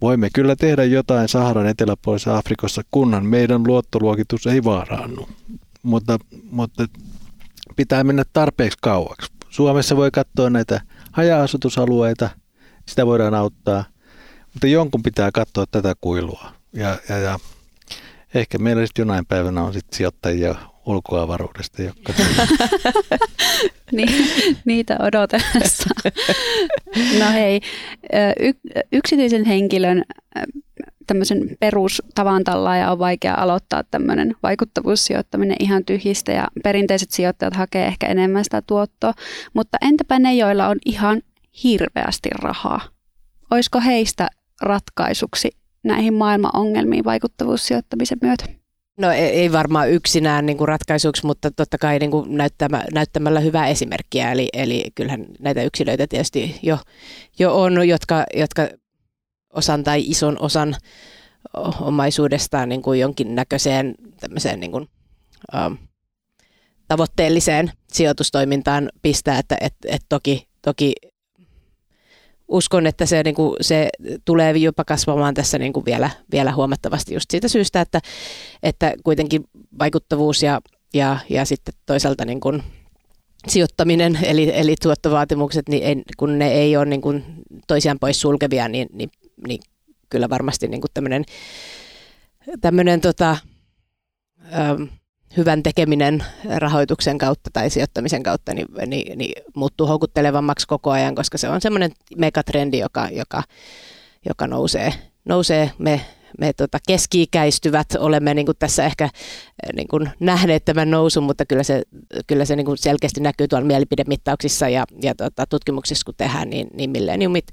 Voimme kyllä tehdä jotain Saharan eteläpuolisessa Afrikassa, kunhan meidän luottoluokitus ei vaaraannu. Mutta, mutta pitää mennä tarpeeksi kauaksi. Suomessa voi katsoa näitä haja-asutusalueita, sitä voidaan auttaa, mutta jonkun pitää katsoa tätä kuilua. Ja, ja, ja ehkä meillä sitten jonain päivänä on sitten sijoittajia ulkoavaruudesta, jotka... <laughs> niitä odotellessa. no hei, y- yksityisen henkilön tämmöisen perustavan ja on vaikea aloittaa tämmöinen vaikuttavuussijoittaminen ihan tyhjistä ja perinteiset sijoittajat hakee ehkä enemmän sitä tuottoa, mutta entäpä ne, joilla on ihan hirveästi rahaa? Olisiko heistä ratkaisuksi näihin maailman ongelmiin vaikuttavuussijoittamisen myötä? No ei, ei varmaan yksinään niin kuin ratkaisuksi, mutta totta kai niin kuin näyttämä, näyttämällä hyvää esimerkkiä. Eli, eli kyllähän näitä yksilöitä tietysti jo, jo on, jotka, jotka osan tai ison osan omaisuudestaan niin kuin jonkinnäköiseen tämmöiseen niin kuin, um, tavoitteelliseen sijoitustoimintaan pistää, että et, et toki, toki uskon, että se, niin kuin, se tulee jopa kasvamaan tässä niin kuin vielä, vielä huomattavasti just siitä syystä, että, että kuitenkin vaikuttavuus ja, ja, ja sitten toisaalta niin kuin sijoittaminen, eli, eli tuottovaatimukset, niin ei, kun ne ei ole niin kuin toisiaan pois sulkevia, niin, niin, niin kyllä varmasti niin tämmöinen, tämmöinen tota, ähm, hyvän tekeminen rahoituksen kautta tai sijoittamisen kautta niin, niin, niin muuttuu houkuttelevammaksi koko ajan, koska se on semmoinen megatrendi, joka, joka, joka nousee. nousee. Me, me tota keski-ikäistyvät olemme niin kuin tässä ehkä niin kuin nähneet tämän nousun, mutta kyllä se, kyllä se niin kuin selkeästi näkyy tuolla mielipidemittauksissa ja, ja tota, tutkimuksissa, kun tehdään, niin, niin milleniumit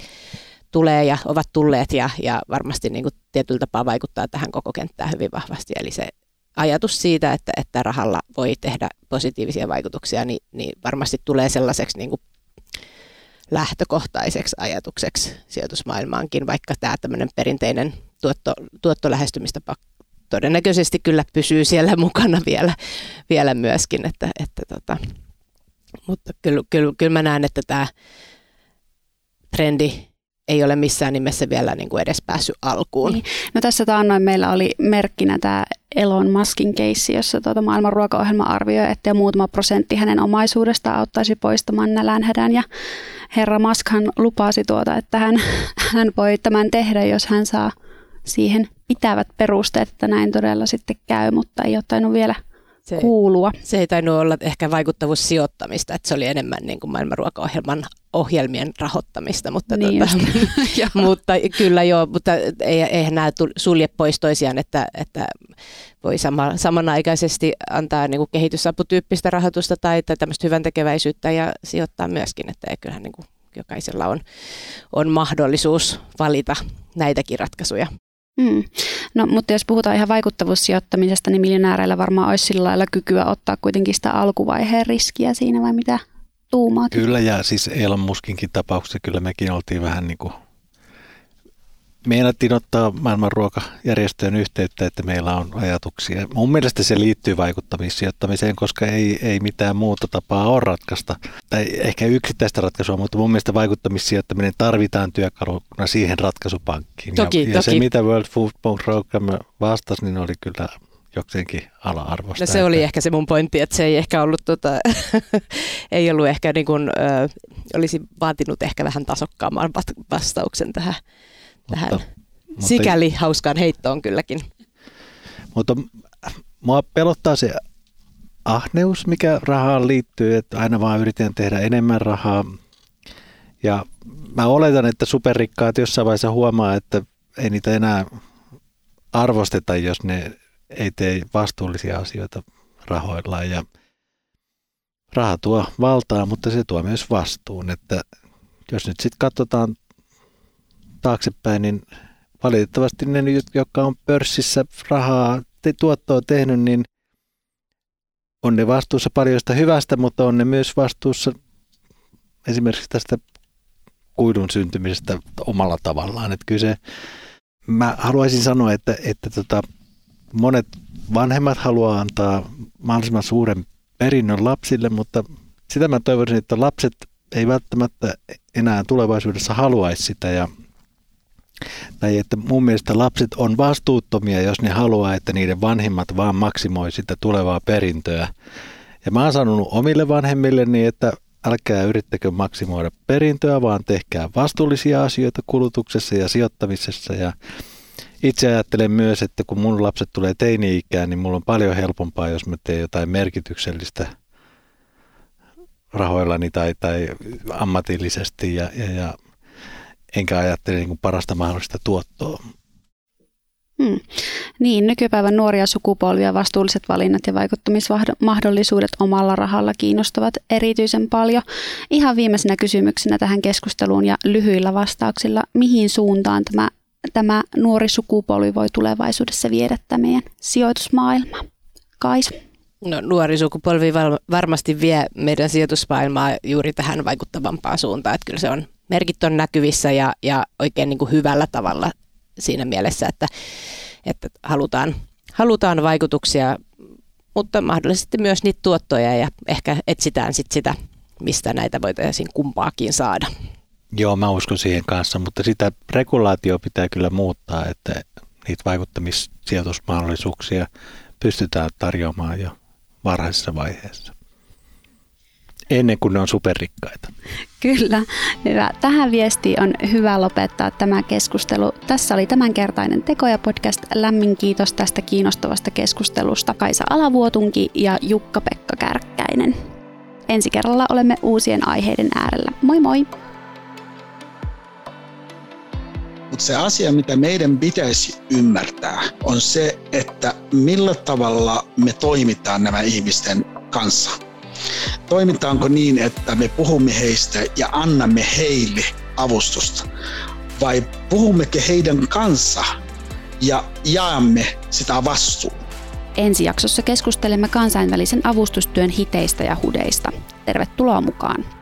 tulee ja ovat tulleet ja, ja varmasti niin kuin tietyllä tapaa vaikuttaa tähän koko kenttään hyvin vahvasti. Eli se ajatus siitä, että, että rahalla voi tehdä positiivisia vaikutuksia, niin, niin varmasti tulee sellaiseksi niin kuin lähtökohtaiseksi ajatukseksi sijoitusmaailmaankin, vaikka tämä tämmöinen perinteinen tuotto, tuottolähestymistapa todennäköisesti kyllä pysyy siellä <laughs> mukana vielä, vielä myöskin. Että, että tota, mutta kyllä, kyllä, kyllä mä näen, että tämä trendi ei ole missään nimessä vielä niin kuin edes päässyt alkuun. Niin. No tässä taannoin meillä oli merkkinä tämä Elon Muskin keissi, jossa tuota maailman ruokaohjelma arvioi, että jo muutama prosentti hänen omaisuudestaan auttaisi poistamaan nälänhädän. Ja herra Muskhan lupasi tuota, että hän, <laughs> hän voi tämän tehdä, jos hän saa siihen pitävät perusteet, että näin todella sitten käy, mutta ei ole tainnut vielä – se, kuulua. Se ei tainnut olla ehkä vaikuttavuussijoittamista, että se oli enemmän niin kuin maailman ruokaohjelman ohjelmien rahoittamista, mutta, niin tota, <laughs> <laughs> mutta kyllä joo, mutta eihän nämä sulje pois toisiaan, että, että voi sama, samanaikaisesti antaa niin kuin kehitysaputyyppistä rahoitusta tai, tai tämmöistä hyvän tekeväisyyttä ja sijoittaa myöskin, että kyllähän niin kuin jokaisella on, on mahdollisuus valita näitäkin ratkaisuja. Mm. No, mutta jos puhutaan ihan vaikuttavuussijoittamisesta, niin miljonääreillä varmaan olisi sillä lailla kykyä ottaa kuitenkin sitä alkuvaiheen riskiä siinä, vai mitä tuumaat? Kyllä, ja siis Elon Muskinkin tapauksessa kyllä mekin oltiin vähän niin kuin meinattiin ottaa maailman ruokajärjestöön yhteyttä, että meillä on ajatuksia. Mun mielestä se liittyy vaikuttamissijoittamiseen, koska ei, ei mitään muuta tapaa ole ratkaista. Tai ehkä yksittäistä ratkaisua, mutta mun mielestä vaikuttamissijoittaminen tarvitaan työkaluna siihen ratkaisupankkiin. Toki, ja, toki. ja se, mitä World Food Program vastasi, niin oli kyllä jokseenkin ala-arvosta. No se oli ehkä se mun pointti, että se ei ehkä ollut, tota, <laughs> ei ollut ehkä niin kuin, ö, olisi vaatinut ehkä vähän tasokkaamman vastauksen tähän tähän mutta, sikäli mutta, hauskaan heittoon kylläkin. Mutta mua pelottaa se ahneus, mikä rahaan liittyy, että aina vaan yritän tehdä enemmän rahaa. Ja mä oletan, että superrikkaat jossain vaiheessa huomaa, että ei niitä enää arvosteta, jos ne ei tee vastuullisia asioita rahoillaan. Ja raha tuo valtaa, mutta se tuo myös vastuun. Että jos nyt sitten katsotaan taaksepäin, niin valitettavasti ne, jotka on pörssissä rahaa te, tuottoa tehnyt, niin on ne vastuussa paljon hyvästä, mutta on ne myös vastuussa esimerkiksi tästä kuidun syntymisestä omalla tavallaan. Että kyllä se, mä haluaisin sanoa, että, että tota, monet vanhemmat haluaa antaa mahdollisimman suuren perinnön lapsille, mutta sitä mä toivoisin, että lapset ei välttämättä enää tulevaisuudessa haluaisi sitä ja tai että mun mielestä lapset on vastuuttomia, jos ne haluaa, että niiden vanhemmat vaan maksimoi sitä tulevaa perintöä. Ja mä oon sanonut omille vanhemmilleni, että älkää yrittäkö maksimoida perintöä, vaan tehkää vastuullisia asioita kulutuksessa ja sijoittamisessa. Ja itse ajattelen myös, että kun mun lapset tulee teini-ikään, niin mulla on paljon helpompaa, jos mä teen jotain merkityksellistä rahoillani tai, tai ammatillisesti. Ja, ja, ja enkä ajattele niin kuin parasta mahdollista tuottoa. Hmm. Niin, nykypäivän nuoria sukupolvia vastuulliset valinnat ja vaikuttamismahdollisuudet omalla rahalla kiinnostavat erityisen paljon. Ihan viimeisenä kysymyksenä tähän keskusteluun ja lyhyillä vastauksilla, mihin suuntaan tämä, tämä nuori sukupolvi voi tulevaisuudessa viedä tämä meidän sijoitusmaailma? Kais? No, nuori sukupolvi varmasti vie meidän sijoitusmaailmaa juuri tähän vaikuttavampaan suuntaan, että kyllä se on merkit on näkyvissä ja, ja oikein niin kuin hyvällä tavalla siinä mielessä, että, että halutaan, halutaan vaikutuksia, mutta mahdollisesti myös niitä tuottoja ja ehkä etsitään sit sitä, mistä näitä voitaisiin kumpaakin saada. Joo, mä uskon siihen kanssa, mutta sitä regulaatio pitää kyllä muuttaa, että niitä vaikuttamissijoitusmahdollisuuksia pystytään tarjoamaan jo varhaisessa vaiheessa ennen kuin ne on superrikkaita. Kyllä, hyvä. Tähän viestiin on hyvä lopettaa tämä keskustelu. Tässä oli tämänkertainen Tekoja podcast. Lämmin kiitos tästä kiinnostavasta keskustelusta Kaisa Alavuotunki ja Jukka-Pekka Kärkkäinen. Ensi kerralla olemme uusien aiheiden äärellä. Moi moi! Mutta se asia, mitä meidän pitäisi ymmärtää, on se, että millä tavalla me toimitaan nämä ihmisten kanssa Toimitaanko niin, että me puhumme heistä ja annamme heille avustusta? Vai puhummeko heidän kanssa ja jaamme sitä vastuun? Ensi jaksossa keskustelemme kansainvälisen avustustyön hiteistä ja hudeista. Tervetuloa mukaan!